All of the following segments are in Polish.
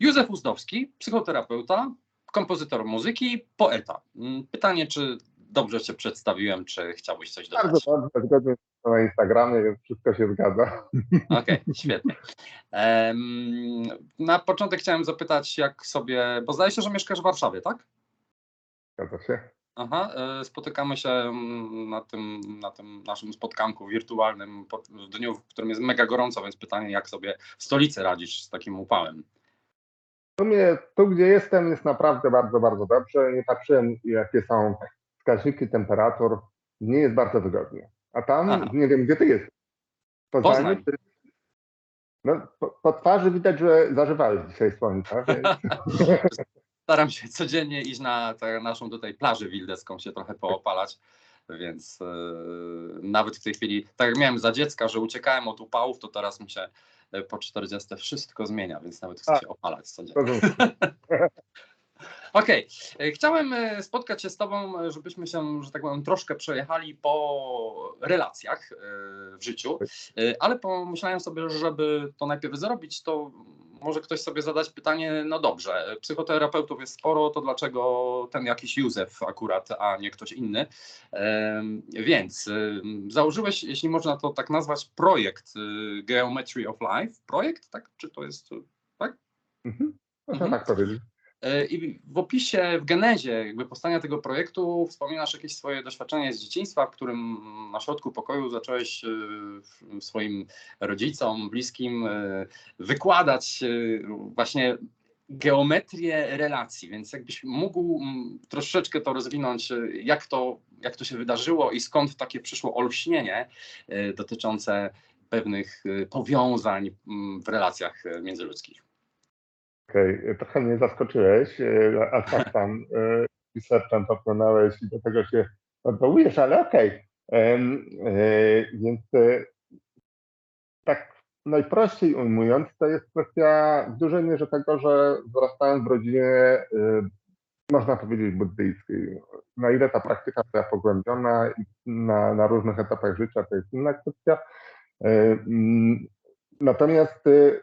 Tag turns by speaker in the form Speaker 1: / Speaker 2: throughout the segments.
Speaker 1: Józef Uzdowski, psychoterapeuta, kompozytor muzyki, poeta. Mm, Pytanie, czy dobrze Cię przedstawiłem, czy chciałbyś coś dodać?
Speaker 2: Bardzo dobrze, zgodnie na Instagramie, więc wszystko się zgadza.
Speaker 1: Okej, świetnie. Em, na początek chciałem zapytać, jak sobie, bo zdaje się, że mieszkasz w Warszawie, tak?
Speaker 2: Zgadza się.
Speaker 1: Aha, e, spotykamy się mm, na tym, na tym naszym spotkanku wirtualnym w dniu, w którym jest mega gorąco, więc pytanie, jak sobie w stolicy radzisz z takim upałem?
Speaker 2: W sumie tu, gdzie jestem, jest naprawdę bardzo, bardzo dobrze. Nie patrzyłem, jakie są wskaźniki temperatur. Nie jest bardzo wygodnie. A tam,
Speaker 1: Aha.
Speaker 2: nie wiem, gdzie ty jesteś. Poznaniu, No, po, po twarzy widać, że zażywałeś dzisiaj słońca,
Speaker 1: Staram się codziennie iść na tę naszą tutaj plażę wildeską, się trochę poopalać, więc e, nawet w tej chwili, tak jak miałem za dziecka, że uciekałem od upałów, to teraz mi się e, po 40 wszystko zmienia, więc nawet chcę
Speaker 2: A.
Speaker 1: się opalać codziennie. Okej, e, chciałem e, spotkać się z Tobą, e, żebyśmy się, że tak powiem, troszkę przejechali po relacjach w życiu, E, ale pomyślałem sobie, żeby to najpierw zrobić, to może ktoś sobie zadać pytanie, no dobrze, psychoterapeutów jest sporo, to dlaczego ten jakiś Józef akurat, a nie ktoś inny? Więc założyłeś, jeśli można to tak nazwać, projekt Geometry of Life. Projekt, tak? Czy to jest
Speaker 2: Mhm. Można
Speaker 1: Mhm.
Speaker 2: tak powiedzieć.
Speaker 1: E, I w opisie, w genezie jakby powstania tego projektu wspominasz jakieś swoje doświadczenie z dzieciństwa, w którym na środku pokoju zacząłeś e, swoim rodzicom, bliskim e, wykładać właśnie geometrię relacji, więc jakbyś mógł troszeczkę to rozwinąć, jak to, jak to się wydarzyło i skąd takie przyszło olśnienie dotyczące pewnych powiązań w relacjach międzyludzkich.
Speaker 2: Okej, trochę mnie zaskoczyłeś, e, a tak tam e, researchem popłynąłeś i do tego się odwołujesz, ale okej. E, Więc e, tak najprościej ujmując, to jest kwestia w dużej mierze tego, że wzrastałem w rodzinie, e, można powiedzieć, buddyjskiej. Na ile ta praktyka była pogłębiona i na, na różnych etapach życia, to jest inna kwestia. E, Natomiast e,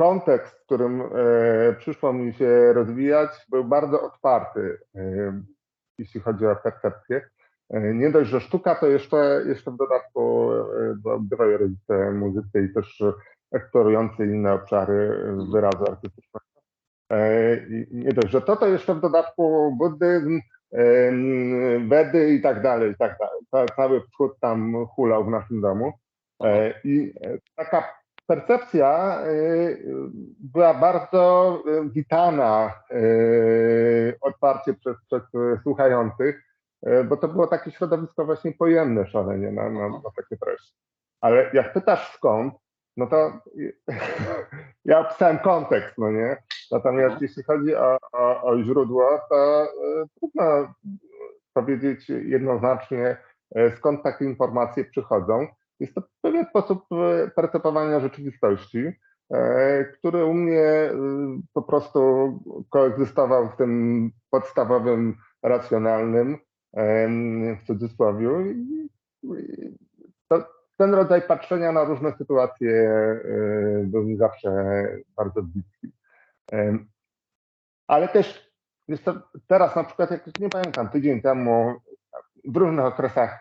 Speaker 2: kontekst, w którym e, przyszło mi się rozwijać, był bardzo otwarty, e, jeśli chodzi o percepcję. Nie dość, że sztuka, to jeszcze, jeszcze w dodatku e, bywają rodzice muzycy i też eksplorujący inne obszary wyrazu artystycznego. Nie dość, że to, to jeszcze w dodatku buddyzm, Wedy i tak dalej, i tak dalej. Ca- Cały wschód tam hulał w naszym domu. I taka percepcja e, była bardzo e, witana otwarcie przez, przez słuchających, bo to było takie środowisko właśnie pojemne szalenie na, na, na takie treści. Ale jak pytasz skąd, no to ja opisałem kontekst, no nie? Natomiast
Speaker 1: Mhm.
Speaker 2: jeśli chodzi o, o, o źródło, to trudno powiedzieć jednoznacznie, skąd takie informacje przychodzą. Jest to pewien sposób e, percepowania rzeczywistości, e, który u mnie e, po prostu koegzystował z tym podstawowym, racjonalnym, w cudzysłowie. To, ten rodzaj patrzenia na różne sytuacje był mi zawsze bardzo bliski. Ale też teraz na przykład, jak nie pamiętam, tydzień temu w różnych okresach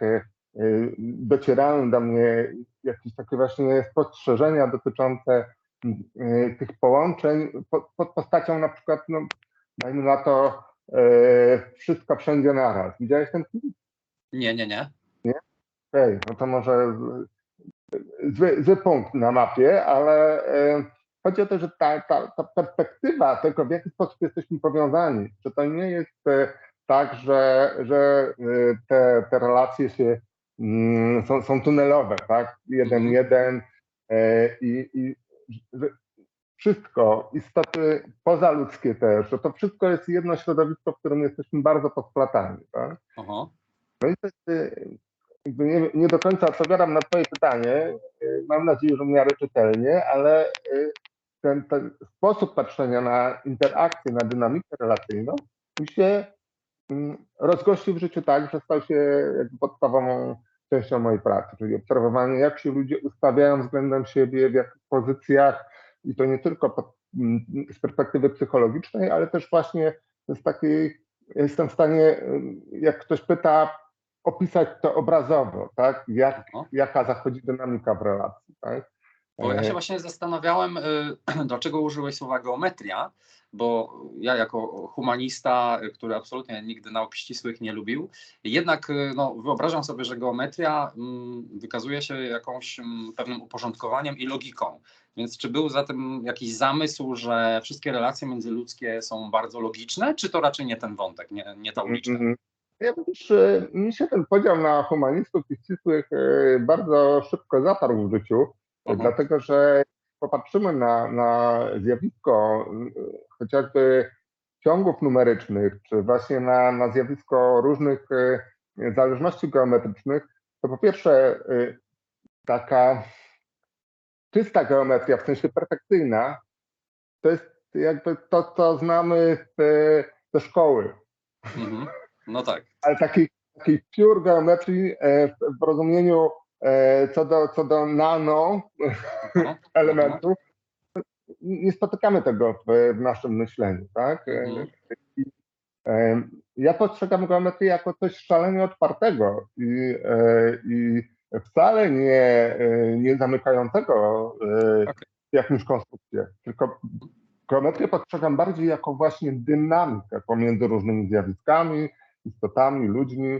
Speaker 2: y, docierały do mnie jakieś takie właśnie spostrzeżenia dotyczące y, tych połączeń po- pod postacią na przykład, no, dajmy na to, e, wszystko wszędzie naraz. Widziałeś ten film?
Speaker 1: Nie, nie, nie.
Speaker 2: Okej, no to może z- zły, zły punkt na mapie, ale chodzi o to, że ta, ta, ta perspektywa tego, w jaki sposób jesteśmy powiązani, że to nie jest tak, że, że te, te relacje się są, są tunelowe, tak? Jeden,
Speaker 1: Mhm.
Speaker 2: jeden e, i, i wszystko, istoty pozaludzkie też, że to wszystko jest jedno środowisko, w którym jesteśmy bardzo podplatani, tak?
Speaker 1: Aha.
Speaker 2: No i jakby nie, nie do końca odpowiadam na Twoje pytanie. Y, Mam nadzieję, że w miarę czytelnie, ale y, ten, ten sposób patrzenia na interakcję, na dynamikę relacyjną mi się mm, rozgościł w życiu tak, że stał się podstawową częścią mojej pracy, czyli obserwowanie, jak się ludzie ustawiają względem siebie, w jakich pozycjach i to nie tylko pod mm, z perspektywy psychologicznej, ale też właśnie z takiej, jestem w stanie, jak ktoś pyta, opisać to obrazowo, tak? Jak,
Speaker 1: No.
Speaker 2: jaka zachodzi dynamika w relacji, tak?
Speaker 1: Bo ja się
Speaker 2: E,
Speaker 1: właśnie zastanawiałem, y, dlaczego użyłeś słowa geometria, bo ja jako humanista, y, który absolutnie nigdy nauk ścisłych nie lubił, jednak y, no, wyobrażam sobie, że geometria mm, wykazuje się jakąś mm, pewnym uporządkowaniem i logiką. Więc czy był za tym jakiś zamysł, że wszystkie relacje międzyludzkie są bardzo logiczne, czy to raczej nie ten wątek, nie, nie ta uliczka?
Speaker 2: Mhm. Ja bym też, mi się ten podział na humanistów i ścisłych bardzo szybko zatarł w życiu,
Speaker 1: Mhm.
Speaker 2: dlatego że popatrzymy na, na zjawisko e, chociażby ciągów numerycznych, czy właśnie na, na zjawisko różnych e, zależności geometrycznych, to po pierwsze e, taka czysta geometria, w sensie perfekcyjna, to jest jakby to, co znamy z, ze szkoły
Speaker 1: Mhm. No tak.
Speaker 2: ale takiej, takiej pure geometrii e, w, rozumieniu co, do, co do nano
Speaker 1: No.
Speaker 2: elementów, nie spotykamy tego w, w naszym myśleniu, tak? E,
Speaker 1: Mhm.
Speaker 2: e, Ja postrzegam geometrię jako coś szalenie otwartego i, e, i wcale nie, e, nie zamykającego e, w jakąś konstrukcję, tylko geometrię postrzegam bardziej jako właśnie dynamikę pomiędzy różnymi zjawiskami, istotami, ludźmi.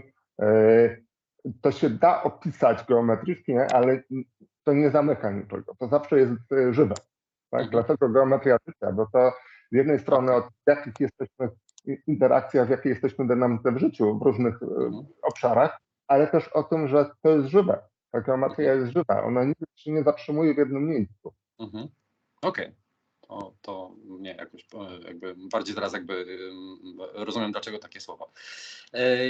Speaker 2: To się da opisać geometrycznie, ale to nie zamyka niczego. To zawsze jest e, żywe. Tak?
Speaker 1: Mhm.
Speaker 2: Dlatego geometria życia, bo to z jednej strony od jakich jesteśmy interakcjach, w jakiej jesteśmy dynamice w życiu w różnych e,
Speaker 1: Mhm.
Speaker 2: obszarach, ale też o tym, że to jest żywe. Ta geometria jest żywa. Ona nigdy się nie zatrzymuje w jednym miejscu.
Speaker 1: Mhm. Okej. To, to mnie jakoś e, jakby bardziej teraz jakby rozumiem, dlaczego takie słowa.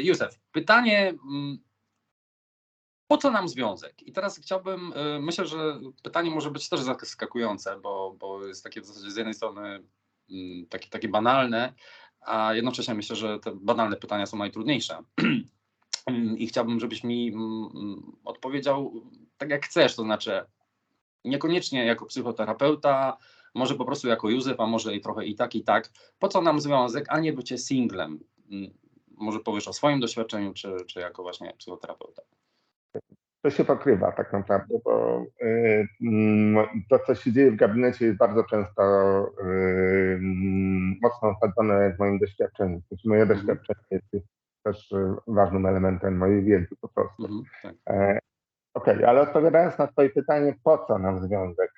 Speaker 1: Józef, pytanie. Mm, Po co nam związek? I teraz chciałbym, e, myślę, że pytanie może być też zaskakujące, bo, bo jest takie w zasadzie z jednej strony mm, takie, takie banalne, a jednocześnie myślę, że te banalne pytania są najtrudniejsze. I chciałbym, żebyś mi mm, odpowiedział tak jak chcesz, to znaczy niekoniecznie jako psychoterapeuta, może po prostu jako Józef, a może i trochę i tak, i tak. Po co nam związek, a nie bycie singlem? Mm, Może powiesz o swoim doświadczeniu, czy, czy jako właśnie psychoterapeuta.
Speaker 2: To się pokrywa tak naprawdę, bo y, mm, to, co się dzieje w gabinecie jest bardzo często y, mocno osadzone w moim doświadczeniu. Znaczy moje
Speaker 1: Mhm.
Speaker 2: doświadczenie jest też y, ważnym elementem mojej wiedzy po prostu.
Speaker 1: Mhm, tak.
Speaker 2: E, Okej, ale odpowiadając na Twoje pytanie, po co nam związek?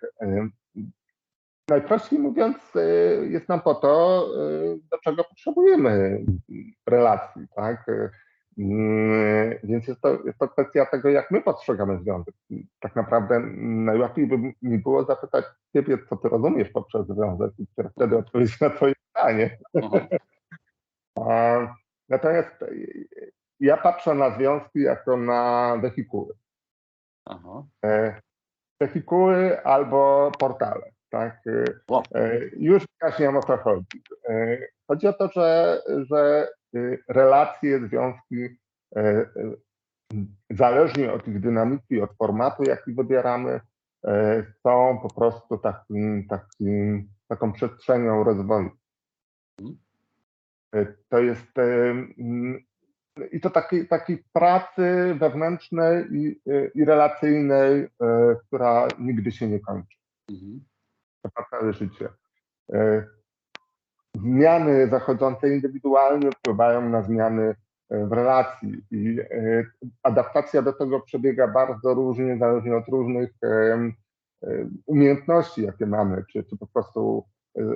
Speaker 2: Najprościej mówiąc, jest nam po to, do czego potrzebujemy relacji, tak? Mm, Więc jest to, jest to kwestia tego, jak my postrzegamy związek. Tak naprawdę najłatwiej by mi było zapytać Ciebie, co Ty rozumiesz poprzez związek i wtedy odpowiedzieć na Twoje pytanie.
Speaker 1: Mhm,
Speaker 2: Natomiast y, ja patrzę na związki jako na wehikuły.
Speaker 1: Aha.
Speaker 2: E, wehikuły albo portale. Tak? E,
Speaker 1: Wow.
Speaker 2: e, Już wyjaśniam o co chodzi. E, Chodzi o to, że, że relacje, związki, e, e, zależnie od ich dynamiki, od formatu, jaki wybieramy, są po prostu takim, takim, taką przestrzenią rozwoju. To jest i to takiej, takiej pracy wewnętrznej i, y, i relacyjnej, która nigdy się nie kończy.
Speaker 1: Mhm.
Speaker 2: To całe życie. Zmiany zachodzące indywidualnie wpływają na zmiany e, w relacji i e, adaptacja do tego przebiega bardzo różnie, zależnie od różnych e, umiejętności, jakie mamy, czy, czy po prostu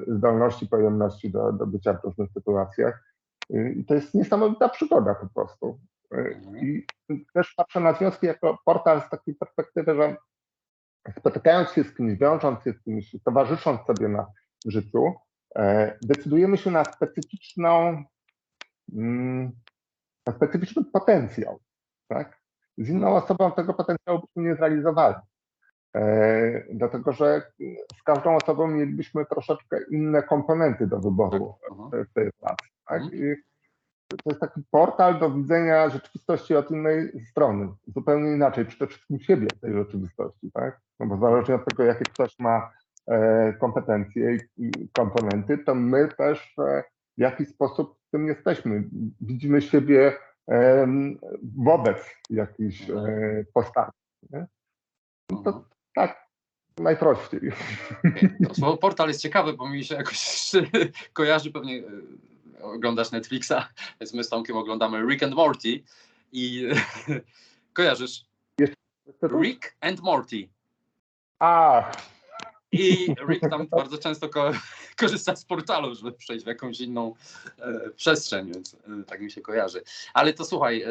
Speaker 2: zdolności, pojemności do, do bycia w różnych sytuacjach. I to jest niesamowita przygoda po prostu.
Speaker 1: Mhm.
Speaker 2: I też patrzę na związki jako portal z takiej perspektywy, że spotykając się z kimś, wiążąc się z kimś, towarzysząc sobie na życiu, decydujemy się na specyficzną, mm, na specyficzny potencjał. Tak? Z inną osobą tego potencjału byśmy nie zrealizowali. E, dlatego, że z każdą osobą mielibyśmy troszeczkę inne komponenty do wyboru
Speaker 1: Aha.
Speaker 2: w tej relacji. Tak?
Speaker 1: Mhm.
Speaker 2: To jest taki portal do widzenia rzeczywistości od innej strony, zupełnie inaczej, przede wszystkim siebie w tej rzeczywistości, tak? No bo zależnie od tego, jakie ktoś ma e, kompetencje i komponenty, to my też e, w jakiś sposób w tym jesteśmy. Widzimy siebie wobec jakichś postaci. Nie? No to tak, najprościej.
Speaker 1: To słowo portal jest ciekawe, bo mi się jakoś kojarzy pewnie oglądasz Netflixa, więc my z Tomkiem oglądamy Rick and Morty i kojarzysz? Rick and Morty.
Speaker 2: A.
Speaker 1: I Rick tam bardzo często ko korzysta z portalu, żeby przejść w jakąś inną e, przestrzeń, więc e, tak mi się kojarzy. Ale to słuchaj,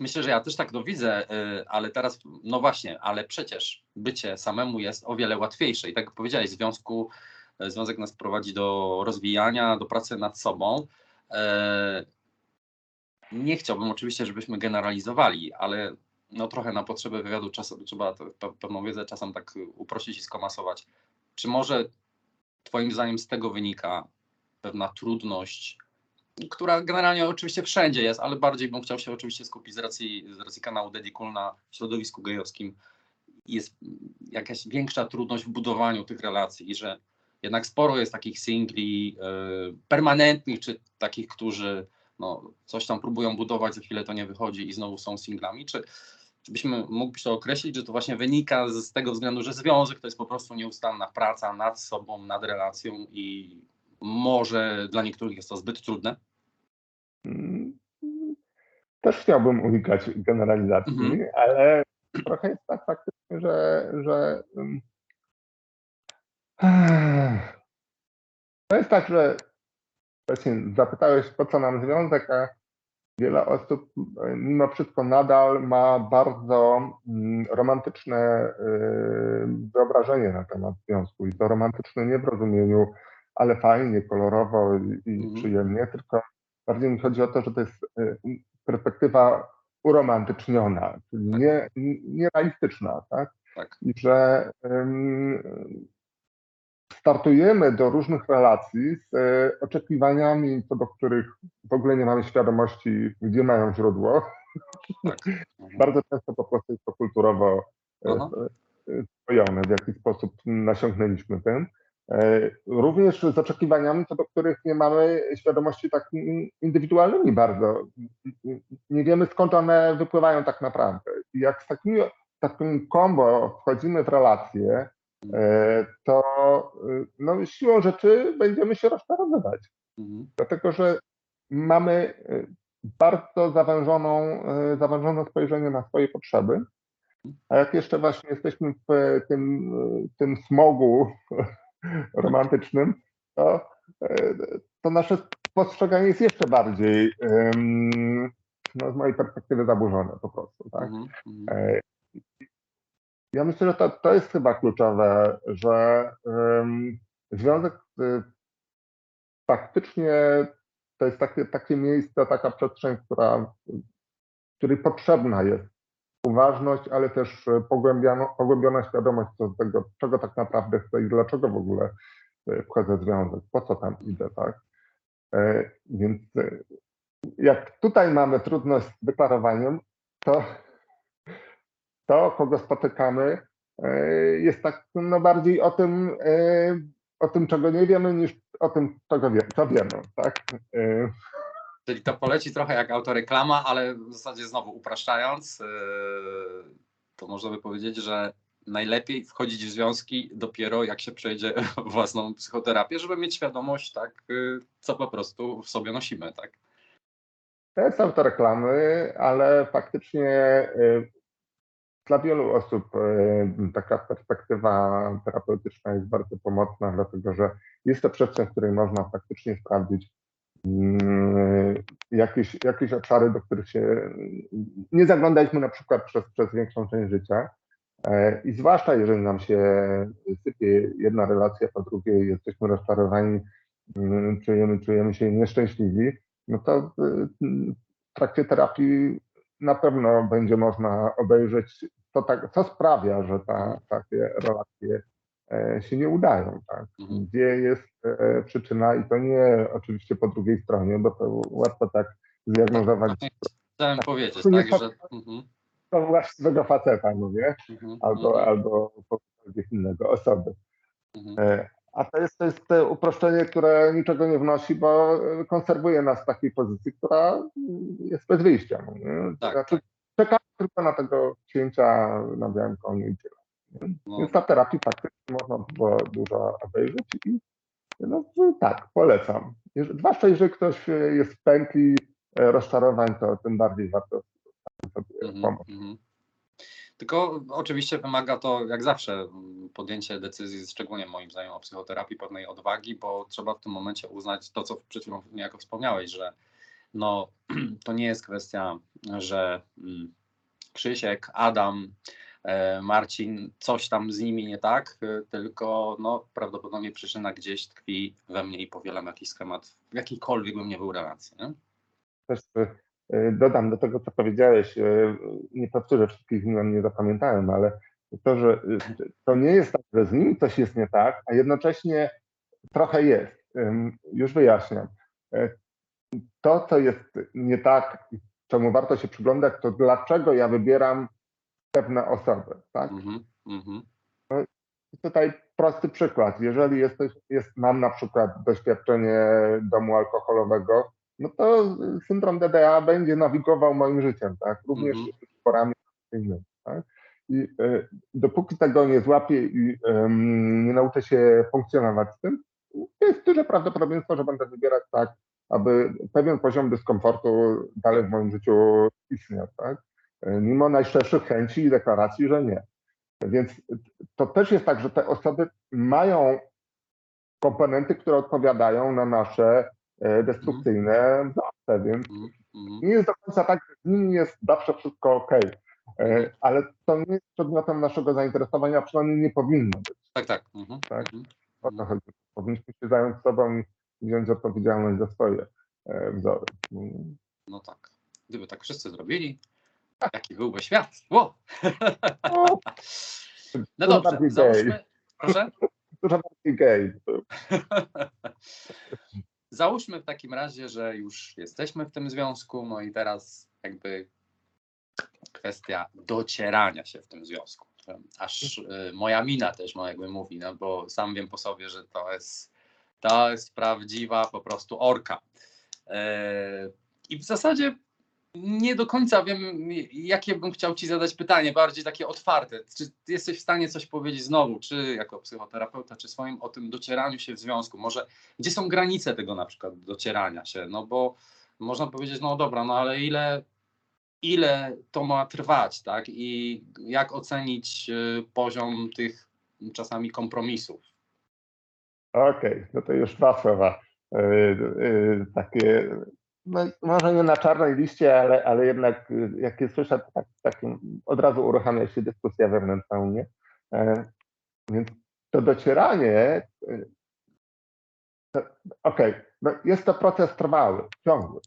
Speaker 1: myślę, że ja też tak to widzę, e, ale teraz, no właśnie, ale przecież bycie samemu jest o wiele łatwiejsze. I tak jak powiedziałeś, związku E, związek nas prowadzi do rozwijania, do pracy nad sobą. E, nie chciałbym oczywiście, żebyśmy generalizowali, ale no trochę na potrzeby wywiadu czasem trzeba pewną wiedzę czasem tak uprościć i skomasować. Czy może Twoim zdaniem z tego wynika pewna trudność, która generalnie oczywiście wszędzie jest, ale bardziej bym chciał się oczywiście skupić z racji, z racji kanału Dedikul na środowisku gejowskim. Jest jakaś większa trudność w budowaniu tych relacji i że jednak sporo jest takich singli e, permanentnych, czy takich, którzy no, coś tam próbują budować, za chwilę to nie wychodzi i znowu są singlami, czy, czy byśmy mógłbyś to określić, że to właśnie wynika z tego względu, że związek to jest po prostu nieustanna praca nad sobą, nad relacją i może dla niektórych jest to zbyt trudne?
Speaker 2: Mm, też chciałbym unikać generalizacji, mhm. ale trochę jest tak faktycznie, że, że mm, to jest tak, że właśnie zapytałeś, po co nam związek, a wiele osób mimo wszystko nadal ma bardzo mm, romantyczne y, wyobrażenie na temat związku. I to romantyczne nie w rozumieniu, ale fajnie, kolorowo i mhm. przyjemnie, tylko bardziej mi chodzi o to, że to jest y, perspektywa uromantyczniona, czyli tak. nie, nierealistyczna, tak? tak? I że startujemy do różnych relacji z e, oczekiwaniami, co do których w ogóle nie mamy świadomości, gdzie mają źródło. Tak. Bardzo często po prostu jest to kulturowo spojone, w jaki sposób nasiągnęliśmy tym. E, również z oczekiwaniami, co do których nie mamy świadomości tak indywidualnymi bardzo. Nie wiemy skąd one wypływają tak naprawdę. I jak z takim, takim kombo wchodzimy w relacje, E, to y, no, siłą rzeczy będziemy się rozczarowywać. Mhm. Dlatego, że mamy y, bardzo zawężoną, y, zawężone spojrzenie na swoje potrzeby. A jak jeszcze właśnie jesteśmy w tym, tym smogu romantycznym, to, to nasze postrzeganie jest jeszcze bardziej no, z mojej perspektywy zaburzone po prostu. Tak? Mhm, mhm. Ja myślę, że to, to jest chyba kluczowe, że um, związek y, faktycznie to jest takie, takie miejsce, taka przestrzeń, która, której potrzebna jest uważność, ale też pogłębiona świadomość co do tego, czego tak naprawdę chcę i dlaczego w ogóle y, wchodzę w związek, po co tam idę, tak? E, więc y, jak tutaj mamy trudność z deklarowaniem, to to, kogo spotykamy, e, jest tak no, bardziej o tym, e, o tym, czego nie wiemy, niż o tym, czego wie, co wiemy. Tak? E,
Speaker 1: Czyli to poleci trochę jak autoreklama, ale w zasadzie znowu upraszczając, to można by powiedzieć, że najlepiej wchodzić w związki dopiero jak się przejdzie własną psychoterapię, żeby mieć świadomość, tak, co po prostu w sobie nosimy, tak?
Speaker 2: To jest autoreklamy, ale faktycznie dla wielu osób e, taka perspektywa terapeutyczna jest bardzo pomocna, dlatego że jest to przestrzeń, w której można faktycznie sprawdzić mm, jakieś, jakieś obszary, do których się nie zaglądaliśmy na przykład przez, przez większą część życia. E, I zwłaszcza jeżeli nam się sypie jedna relacja po drugiej, jesteśmy rozczarowani, mm, czujemy, czujemy się nieszczęśliwi, no to w trakcie terapii na pewno będzie można obejrzeć, co, tak, co sprawia, że ta, takie relacje e, się nie udają. Tak? Mhm. Gdzie jest e, przyczyna i to nie oczywiście po drugiej stronie, bo to łatwo tak zdiagnozować.
Speaker 1: Chciałem powiedzieć, tak, że... Mhm.
Speaker 2: to właściwego faceta, nie?
Speaker 1: Mhm,
Speaker 2: Albo, albo kogokolwiek innego, osoby.
Speaker 1: mhm.
Speaker 2: A to jest, to jest uproszczenie, które niczego nie wnosi, bo e, konserwuje nas w takiej pozycji, która mm, jest bez wyjścia. No nie?
Speaker 1: Tak,
Speaker 2: Znaczy, czekamy tylko na tego księcia na białym koniu i tyle.
Speaker 1: No.
Speaker 2: Więc na terapii faktycznie można było dużo obejrzeć i no, tak, polecam. Zwłaszcza jeżeli ktoś e, jest w pętli e, rozczarowań, to tym bardziej warto sobie
Speaker 1: Mhm,
Speaker 2: pomóc.
Speaker 1: mhm. Tylko oczywiście wymaga to, jak zawsze, podjęcie decyzji, szczególnie moim zdaniem o psychoterapii, pewnej odwagi, bo trzeba w tym momencie uznać to, co przed chwilą niejako wspomniałeś, że no, to nie jest kwestia, że mm, Krzysiek, Adam, e, Marcin, coś tam z nimi nie tak, e, tylko no, prawdopodobnie przyczyna gdzieś tkwi we mnie i powielam jakiś schemat, w jakiejkolwiek bym nie był relacji. Nie?
Speaker 2: e, dodam do tego, co powiedziałeś, e, nie powtórzę wszystkich imion, nie zapamiętałem, ale to, że e, to nie jest tak, że z nimi coś jest nie tak, a jednocześnie trochę jest. Już wyjaśniam. E, To, co jest nie tak, czemu warto się przyglądać, to dlaczego ja wybieram pewne osoby. Tak?
Speaker 1: Mhm, mhm,
Speaker 2: Tutaj prosty przykład. Jeżeli jesteś, jest, mam na przykład doświadczenie domu alkoholowego, no to syndrom DDA będzie nawigował moim życiem, tak? Również
Speaker 1: Mhm.
Speaker 2: porami innymi, tak? I e, dopóki tego nie złapię i nie nauczę się funkcjonować z tym, jest duże prawdopodobieństwo, że będę wybierać tak, aby pewien poziom dyskomfortu dalej w moim życiu istniał, tak? E, Mimo najszczerszych chęci i deklaracji, że nie. Więc to też jest tak, że te osoby mają komponenty, które odpowiadają na nasze e, destrukcyjne wzorce, więc
Speaker 1: mhm, mhm.
Speaker 2: nie jest do końca tak, że z nimi jest zawsze wszystko ok. Ale to nie jest przedmiotem naszego zainteresowania, przynajmniej nie powinno być.
Speaker 1: Tak, tak. Mhm,
Speaker 2: Tak.
Speaker 1: mhm.
Speaker 2: O to chodzi. Powinniśmy się zająć sobą i wziąć odpowiedzialność za swoje e, wzory.
Speaker 1: No tak. Gdyby tak wszyscy zrobili, jaki byłby świat? Wow.
Speaker 2: O,
Speaker 1: No dobrze, załóżmy, proszę.
Speaker 2: Dużo bardziej gej.
Speaker 1: Załóżmy w takim razie, że już jesteśmy w tym związku, no i teraz jakby kwestia docierania się w tym związku. Aż y, moja mina też no jakby mówi, no bo sam wiem po sobie, że to jest, to jest prawdziwa po prostu orka. E, I w zasadzie nie do końca wiem, jakie bym chciał Ci zadać pytanie, bardziej takie otwarte. Czy jesteś w stanie coś powiedzieć znowu, czy jako psychoterapeuta, czy swoim o tym docieraniu się w związku? Może gdzie są granice tego na przykład docierania się? No bo można powiedzieć, no dobra, no ale ile, ile to ma trwać, tak? I jak ocenić y, poziom tych czasami kompromisów?
Speaker 2: Okej, no to już dwa słowa. E, e, takie, no, może nie na czarnej liście, ale, ale jednak e, jak je słyszę, to tak, od razu uruchamia się dyskusja wewnętrzna u mnie. E, Więc to docieranie, e, okej, no jest to proces trwały, ciągły.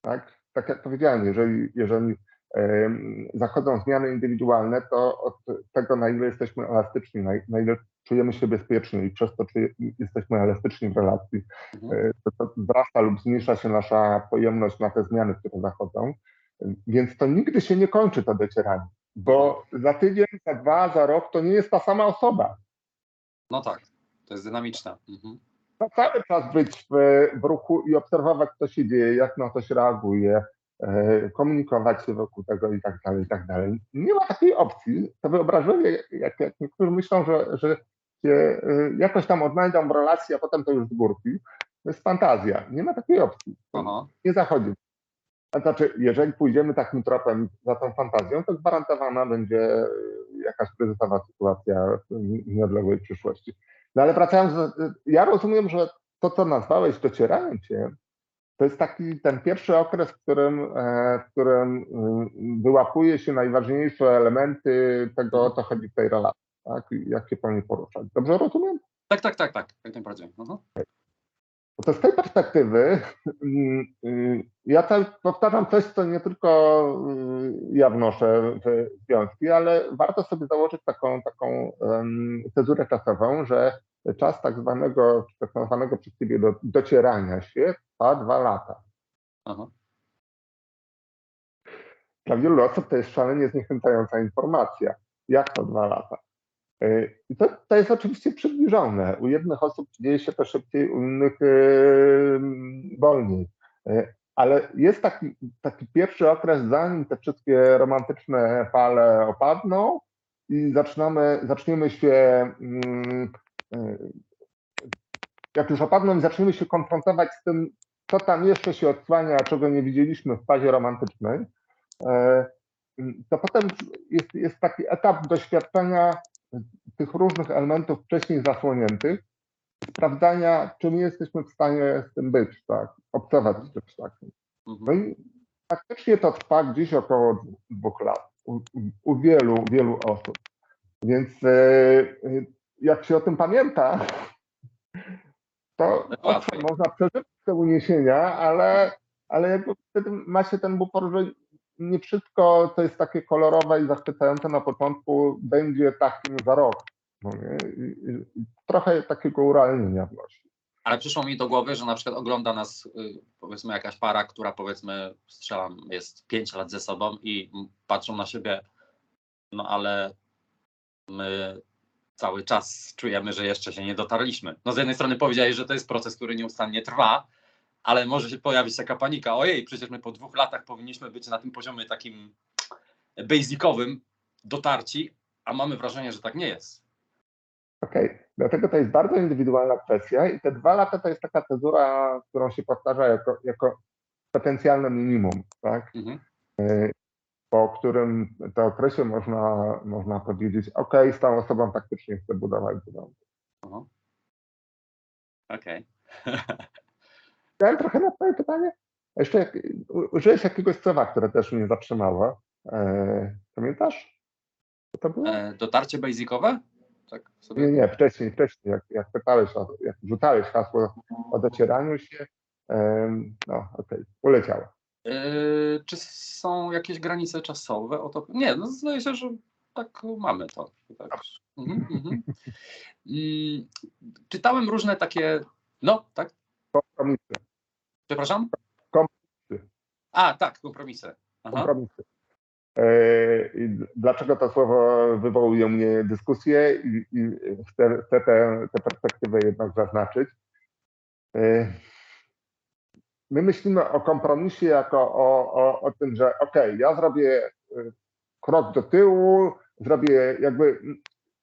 Speaker 2: Tak, tak jak powiedziałem, jeżeli, jeżeli em, zachodzą zmiany indywidualne, to od tego, na ile jesteśmy elastyczni, na ile czujemy się bezpiecznie i przez to czuje, jesteśmy elastyczni w relacji,
Speaker 1: Mhm.
Speaker 2: e, to, to wzrasta lub zmniejsza się nasza pojemność na te zmiany, które zachodzą. Więc to nigdy się nie kończy to docieranie, bo za tydzień, za dwa, za rok to nie jest ta sama osoba.
Speaker 1: No tak, to jest dynamiczne. Mhm.
Speaker 2: Trzeba cały czas być w, w ruchu i obserwować, co się dzieje, jak na to się reaguje, e, komunikować się wokół tego i tak dalej, i tak dalej. Nie ma takiej opcji. To wyobrażenie, jak, jak niektórzy myślą, że, że się e, jakoś tam odnajdą w relacji, a potem to już z górki, to jest fantazja. Nie ma takiej opcji.
Speaker 1: Aha.
Speaker 2: Nie zachodzi. A znaczy, jeżeli pójdziemy takim tropem za tą fantazją, to gwarantowana będzie jakaś kryzysowa sytuacja w nieodległej przyszłości. No ale wracając, do, ja rozumiem, że to, co nazwałeś docieraniem się, to jest taki ten pierwszy okres, w którym, e, w którym y, wyłapuje się najważniejsze elementy tego, o co chodzi w tej relacji, tak? Się po niej poruszać. Dobrze rozumiem?
Speaker 1: Tak, tak, tak, tak, jak najbardziej.
Speaker 2: Bo To z tej perspektywy mm, y, ja cały, powtarzam coś, co nie tylko y, ja wnoszę w związki, ale warto sobie założyć taką, taką cezurę czasową, że czas tak zwanego, tak zwanego przez ciebie do, docierania się trwa dwa lata.
Speaker 1: Aha.
Speaker 2: dla wielu osób to jest szalenie zniechęcająca informacja. Jak to dwa lata? I to, to jest oczywiście przybliżone. U jednych osób dzieje się to szybciej, u innych yy, wolniej. Yy, ale jest taki, taki pierwszy okres, zanim te wszystkie romantyczne fale opadną i zaczynamy, zaczniemy się, yy, jak już opadną, zaczniemy się konfrontować z tym, co tam jeszcze się odsłania, czego nie widzieliśmy w fazie romantycznej, to potem jest, jest taki etap doświadczenia tych różnych elementów wcześniej zasłoniętych, sprawdzania, czy my jesteśmy w stanie z tym być, tak, obcować z czymś takim. No
Speaker 1: Mhm.
Speaker 2: i faktycznie to trwa gdzieś około dwóch lat u, u wielu, wielu osób. Więc e, jak się o tym pamięta, to
Speaker 1: No
Speaker 2: owszem, można przeżyć te uniesienia, ale, ale jakby wtedy ma się ten bupor, że nie wszystko, co jest takie kolorowe i zachwycające na początku, będzie takim za rok. No trochę takiego urealnienia wnosi.
Speaker 1: Ale przyszło mi do głowy, że na przykład ogląda nas y, powiedzmy jakaś para, która powiedzmy strzelam jest 5 lat ze sobą i patrzą na siebie, no ale my cały czas czujemy, że jeszcze się nie dotarliśmy. No z jednej strony powiedziałeś, że to jest proces, który nieustannie trwa, ale może się pojawić taka panika, ojej, przecież my po dwóch latach powinniśmy być na tym poziomie takim basicowym, dotarci, a mamy wrażenie, że tak nie jest.
Speaker 2: Okej, dlatego to jest bardzo indywidualna kwestia i te dwa lata to jest taka cezura, którą się powtarza jako, jako potencjalne minimum, tak?
Speaker 1: Mhm.
Speaker 2: Po którym to okresie można, można powiedzieć, ok, z tą osobą faktycznie chcę budować.
Speaker 1: Aha. Okej.
Speaker 2: Chciałem trochę na twoje pytanie. Jeszcze jak, użyłeś jakiegoś słowa, które też mnie zatrzymało. E, pamiętasz? Co to było?
Speaker 1: E, Dotarcie basicowe? Tak sobie.
Speaker 2: Nie, nie, wcześniej, wcześniej, jak, jak pytałeś, o, jak rzucałeś hasło o docieraniu się, em, no okej, uleciało.
Speaker 1: Yy, czy są jakieś granice czasowe? O to... Nie, no zdaje się, że tak mamy to. Tak. Mhm, mhm. Mm, czytałem różne takie. No, tak?
Speaker 2: Kompromisy,
Speaker 1: Przepraszam?
Speaker 2: Kompromisy.
Speaker 1: A, tak, kompromisy. Aha.
Speaker 2: kompromisy. E, dlaczego to słowo wywołuje u mnie dyskusję i, i chcę, chcę tę tę perspektywę jednak zaznaczyć. E, My myślimy o kompromisie jako o, o, o tym, że okej, ja zrobię e, krok do tyłu, zrobię jakby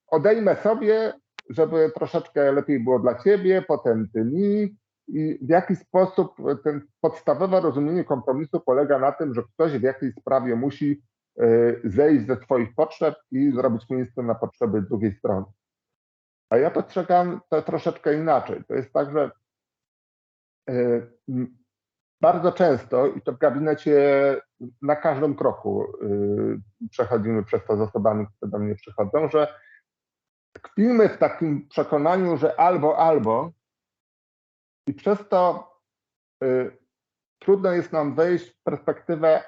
Speaker 2: odejmę sobie, żeby troszeczkę lepiej było dla ciebie, potem ty mi. I w jaki sposób ten podstawowe rozumienie kompromisu polega na tym, że ktoś w jakiejś sprawie musi e, zejść ze swoich potrzeb i zrobić miejsce na potrzeby drugiej strony. A ja postrzegam to troszeczkę inaczej. To jest tak, że e, bardzo często, i to w gabinecie na każdym kroku e, przechodzimy przez to z osobami, które do mnie przychodzą, że tkwimy w takim przekonaniu, że albo, albo i przez to y, trudno jest nam wejść w perspektywę,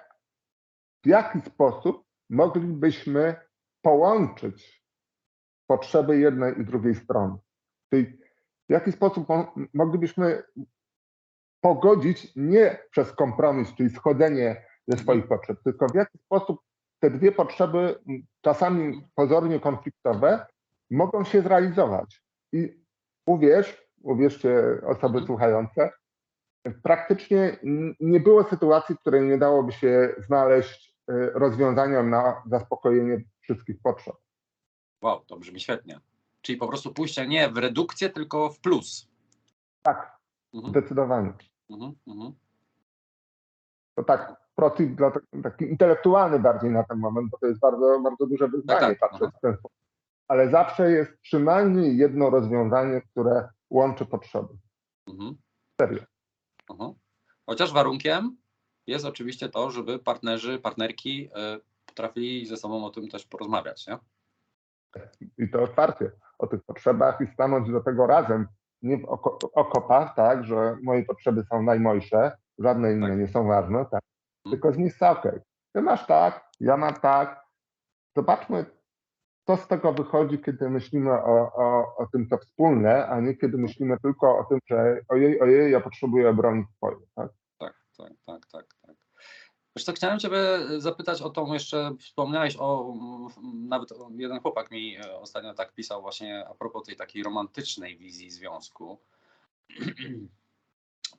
Speaker 2: w jaki sposób moglibyśmy połączyć potrzeby jednej i drugiej strony. Czyli w jaki sposób mo- moglibyśmy pogodzić nie przez kompromis, czyli schodzenie ze swoich potrzeb, tylko w jaki sposób te dwie potrzeby, czasami pozornie konfliktowe, mogą się zrealizować. I uwierz, uwierzcie osoby
Speaker 1: Mhm.
Speaker 2: słuchające, praktycznie nie było sytuacji, w której nie dałoby się znaleźć y, rozwiązania na zaspokojenie wszystkich potrzeb.
Speaker 1: Wow, to brzmi świetnie. Czyli po prostu pójście nie w redukcję, tylko w plus.
Speaker 2: Tak,
Speaker 1: Mhm,
Speaker 2: zdecydowanie.
Speaker 1: mhm, mhm.
Speaker 2: To tak proces dla taki intelektualny bardziej na ten moment, bo to jest bardzo, bardzo duże wyzwanie
Speaker 1: Tak, tak.
Speaker 2: patrzeć w ten sposób. Ale zawsze jest przynajmniej jedno rozwiązanie, które łączy potrzeby.
Speaker 1: Mhm.
Speaker 2: Serio.
Speaker 1: Aha. Chociaż warunkiem jest oczywiście to, żeby partnerzy, partnerki y, potrafili ze sobą o tym też porozmawiać, nie?
Speaker 2: i to otwarcie o tych potrzebach i stanąć do tego razem, nie w oko, okopach, tak, że moje potrzeby są najmojsze, żadne inne
Speaker 1: Tak.
Speaker 2: nie są ważne, tak, tylko z miejsca okej. Ty masz tak, ja mam tak. Zobaczmy, co z tego wychodzi, kiedy myślimy o, o, o tym, co wspólne, a nie kiedy myślimy tylko o tym, że ojej, ojej, ja potrzebuję broni swojej. Tak?
Speaker 1: Tak, tak, tak, tak, tak. Co, chciałem Ciebie zapytać o tą jeszcze, wspomniałeś o, nawet jeden chłopak mi e, ostatnio tak pisał właśnie a propos tej takiej romantycznej wizji związku.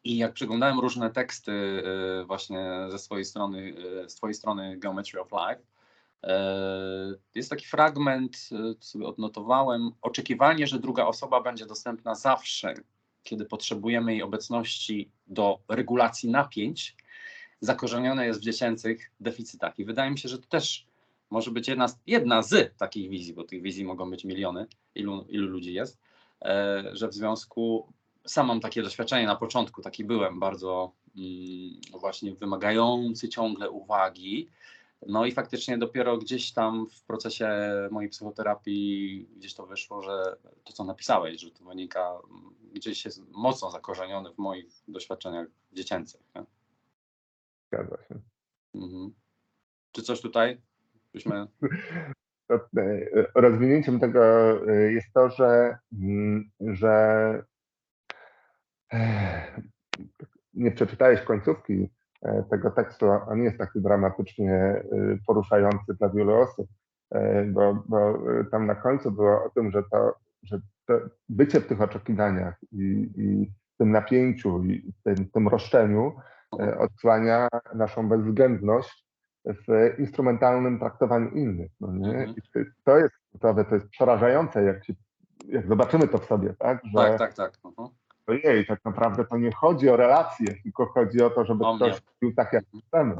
Speaker 1: I jak przeglądałem różne teksty e, właśnie ze swojej strony, e, z Twojej strony Geometry of Life, jest taki fragment, e, sobie odnotowałem, oczekiwanie, że druga osoba będzie dostępna zawsze, kiedy potrzebujemy jej obecności do regulacji napięć, zakorzenione jest w dziecięcych deficytach. I wydaje mi się, że to też może być jedna z, jedna z takich wizji, bo tych wizji mogą być miliony, ilu, ilu ludzi jest, e, że w związku, sam mam takie doświadczenie na początku, taki byłem bardzo mm, właśnie wymagający ciągle uwagi. No i faktycznie dopiero gdzieś tam w procesie mojej psychoterapii gdzieś to wyszło, że to co napisałeś, że to wynika mm, gdzieś jest mocno zakorzenione w moich doświadczeniach dziecięcych. Nie?
Speaker 2: Zgadza się.
Speaker 1: Mhm. Czy coś tutaj byśmy.
Speaker 2: E, Rozwinięciem tego e, jest to, że, mm, że e, nie przeczytałeś końcówki tego tekstu. On jest taki dramatycznie e, poruszający dla wielu osób, e, bo, bo e, tam na końcu było o tym, że to, że to bycie w tych oczekiwaniach i, i tym napięciu i tym, tym roszczeniu e, odsłania naszą bezwzględność w instrumentalnym traktowaniu innych. No nie?
Speaker 1: Mhm.
Speaker 2: I to- jest naprawdę, to jest przerażające, jak, się, jak zobaczymy to w sobie, tak? Że
Speaker 1: Tak, tak, tak. Mhm.
Speaker 2: Ojej, tak naprawdę to nie chodzi o relacje, tylko chodzi o to, żeby
Speaker 1: O
Speaker 2: ktoś był tak, jak chcemy.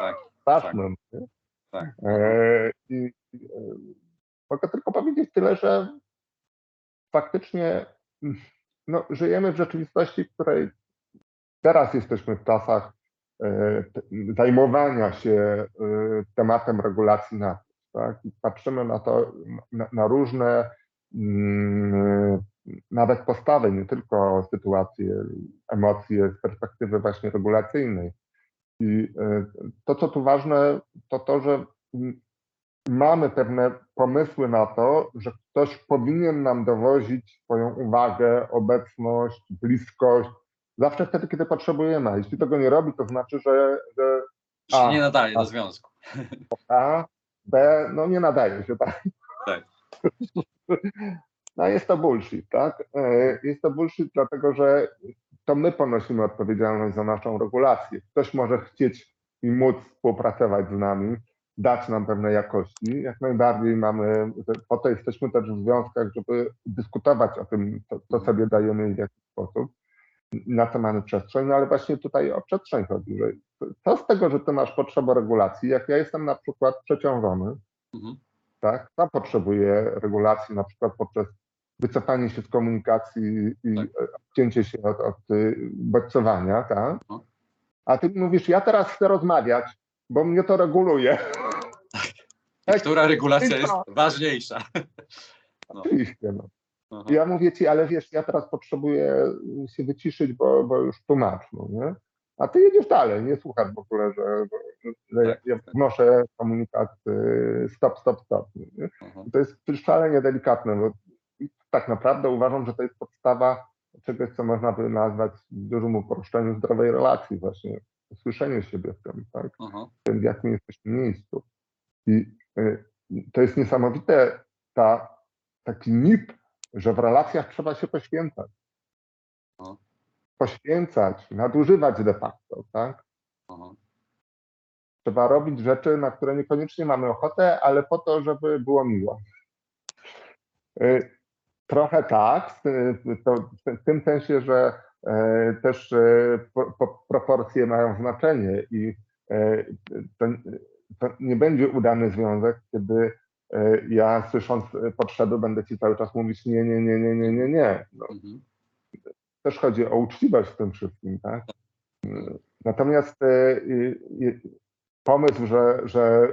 Speaker 1: Tak,
Speaker 2: Straszne. nie?
Speaker 1: tak.
Speaker 2: E, I i, e, mogę tylko powiedzieć tyle, że faktycznie no, żyjemy w rzeczywistości, w której teraz jesteśmy w czasach e, zajmowania się tematem regulacji napięć. Tak? I patrzymy na to, na, na różne mm, nawet postawy, nie tylko sytuacje, emocje z perspektywy właśnie regulacyjnej. I e, to, co tu ważne, to to, że mamy pewne pomysły na to, że ktoś powinien nam dowozić swoją uwagę, obecność, bliskość, zawsze wtedy, kiedy potrzebujemy. A jeśli tego nie robi, to znaczy, że, że
Speaker 1: Się
Speaker 2: A,
Speaker 1: nie nadaje
Speaker 2: a.
Speaker 1: do związku.
Speaker 2: A, B, no nie nadaje się, tak?
Speaker 1: Tak.
Speaker 2: No jest to bullshit, tak? E, Jest to bullshit, dlatego że to my ponosimy odpowiedzialność za naszą regulację. Ktoś może chcieć i móc współpracować z nami, dać nam pewne jakości. Jak najbardziej mamy, po to jesteśmy też w związkach, żeby dyskutować o tym, co, co sobie dajemy i w jaki sposób. Na co mamy przestrzeń, no ale właśnie tutaj o przestrzeń chodzi. Że co z tego, że ty masz potrzebę regulacji, jak ja jestem na przykład przeciążony,
Speaker 1: Mhm.
Speaker 2: Tak? Tam potrzebuje regulacji, na przykład poprzez wycofanie się z komunikacji i
Speaker 1: Tak.
Speaker 2: odcięcie się od, od y, bodźcowania, tak?
Speaker 1: Mhm.
Speaker 2: A ty mówisz, ja teraz chcę rozmawiać, bo mnie to reguluje.
Speaker 1: Która regulacja jest
Speaker 2: co?
Speaker 1: ważniejsza? No.
Speaker 2: Oczywiście, no. Ja mówię ci, ale wiesz, ja teraz potrzebuję się wyciszyć, bo, bo już tłumacz, no nie? A ty jedziesz dalej, nie słuchasz w ogóle, że, że ja,
Speaker 1: Tak,
Speaker 2: ja
Speaker 1: tak.
Speaker 2: wnoszę komunikat stop, stop, stop.
Speaker 1: Aha.
Speaker 2: To jest szalenie delikatne, bo tak naprawdę uważam, że to jest podstawa czegoś, co można by nazwać w dużym uproszczeniu zdrowej relacji, właśnie słyszenie siebie w tym, tak?
Speaker 1: Aha.
Speaker 2: w tym, w jakim jesteśmy miejscu. I y, to jest niesamowite, ta, taki mit, że w relacjach trzeba się poświęcać.
Speaker 1: No.
Speaker 2: Poświęcać, nadużywać de facto, tak?
Speaker 1: Aha.
Speaker 2: Trzeba robić rzeczy, na które niekoniecznie mamy ochotę, ale po to, żeby było miło. Y, Trochę tak, y, w tym sensie, że e, też po- po- proporcje mają znaczenie i to, nie będzie udany związek, kiedy ja słysząc potrzeby będę ci cały czas mówić nie, nie, nie, nie, nie, nie, nie. No,
Speaker 1: Mhm.
Speaker 2: Też chodzi o uczciwość w tym wszystkim, tak? Natomiast e, pomysł, że, że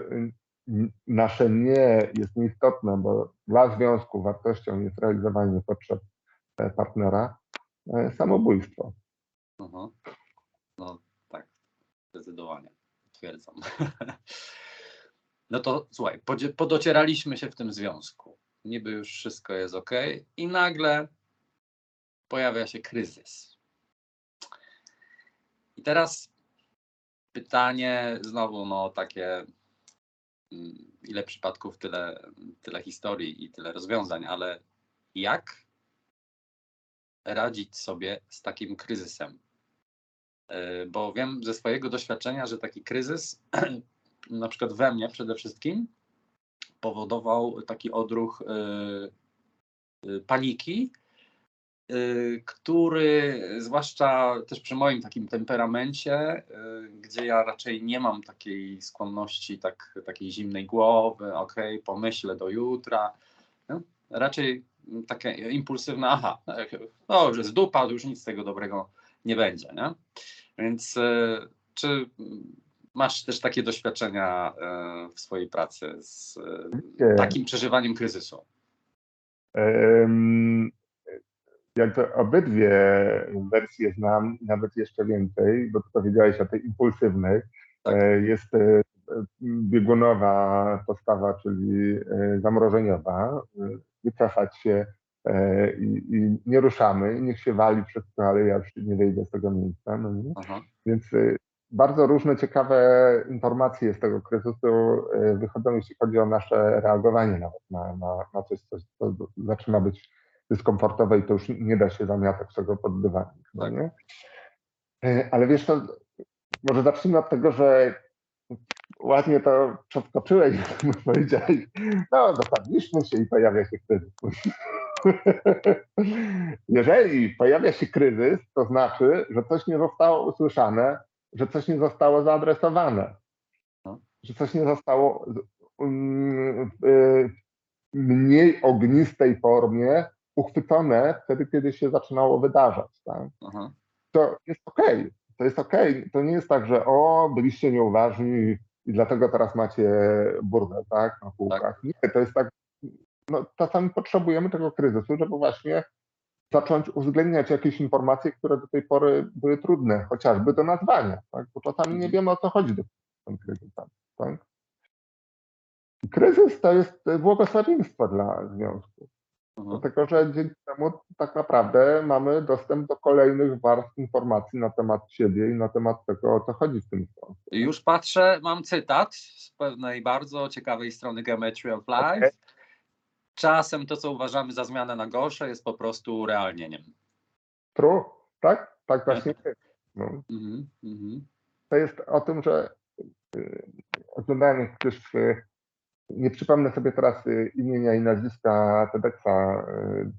Speaker 2: nasze nie jest nieistotne, bo dla związku wartością jest realizowanie potrzeb e, partnera, e, samobójstwo.
Speaker 1: Aha. No tak, zdecydowanie. Twierdzam. No to słuchaj, podocieraliśmy się w tym związku. Niby już wszystko jest ok, i nagle pojawia się kryzys. I teraz pytanie znowu, no takie, mm, ile przypadków, tyle, tyle historii i tyle rozwiązań, ale jak radzić sobie z takim kryzysem? E, Bo wiem ze swojego doświadczenia, że taki kryzys, na przykład we mnie przede wszystkim, powodował taki odruch e, e, paniki, który zwłaszcza też przy moim takim temperamencie, y, gdzie ja raczej nie mam takiej skłonności, tak, takiej zimnej głowy, ok, pomyślę do jutra, no, raczej takie impulsywne, aha, no już jest dupa, już nic z tego dobrego nie będzie, nie? Więc y, czy masz też takie doświadczenia y, w swojej pracy z y, takim przeżywaniem kryzysu?
Speaker 2: Jakby obydwie wersje znam, nawet jeszcze więcej, bo tu powiedziałeś o tej impulsywnej.
Speaker 1: Tak.
Speaker 2: E, Jest e, biegunowa postawa, czyli e, zamrożeniowa. Wycofać się i, i nie ruszamy, niech się wali wszystko, ale ja już nie wyjdę z tego miejsca. No. Więc bardzo różne ciekawe informacje z tego kryzysu wychodzą, jeśli chodzi o nasze reagowanie nawet na, na, na coś, coś, co zaczyna być dyskomfortowe i to już nie da się zamiatać tego pod dywanik. No
Speaker 1: Tak.
Speaker 2: nie? Y, Ale wiesz, to może zacznijmy od tego, że ładnie to przeskoczyłeś, powiedziałeś, no dopadliśmy się i pojawia się kryzys. Jeżeli pojawia się kryzys, to znaczy, że coś nie zostało usłyszane, że coś nie zostało zaadresowane,
Speaker 1: No.
Speaker 2: że coś nie zostało mm, w y, mniej ognistej formie uchwycone wtedy, kiedy się zaczynało wydarzać. Tak?
Speaker 1: Aha.
Speaker 2: to jest okej. To jest okej. To nie jest tak, że o, byliście nieuważni i dlatego teraz macie burdę, tak, na półkach. Nie, to jest tak, no czasami potrzebujemy tego kryzysu, żeby właśnie zacząć uwzględniać jakieś informacje, które do tej pory były trudne, chociażby do nazwania, tak, bo czasami nie wiemy o co chodzi do tym kryzysem, tak. Kryzys to jest błogosławieństwo dla związku. Dlatego, że dzięki temu tak naprawdę mamy dostęp do kolejnych warstw informacji na temat siebie i na temat tego, o co chodzi w tym związku.
Speaker 1: Już patrzę, mam cytat z pewnej bardzo ciekawej strony Geometry of Life.
Speaker 2: Okej.
Speaker 1: Czasem to, co uważamy za zmianę na gorsze, jest po prostu realnieniem.
Speaker 2: True, tak? Tak właśnie jest. No.
Speaker 1: Mhm, mhm.
Speaker 2: To jest o tym, że y, oglądałem y, nie przypomnę sobie teraz y, imienia i nazwiska TEDxa y,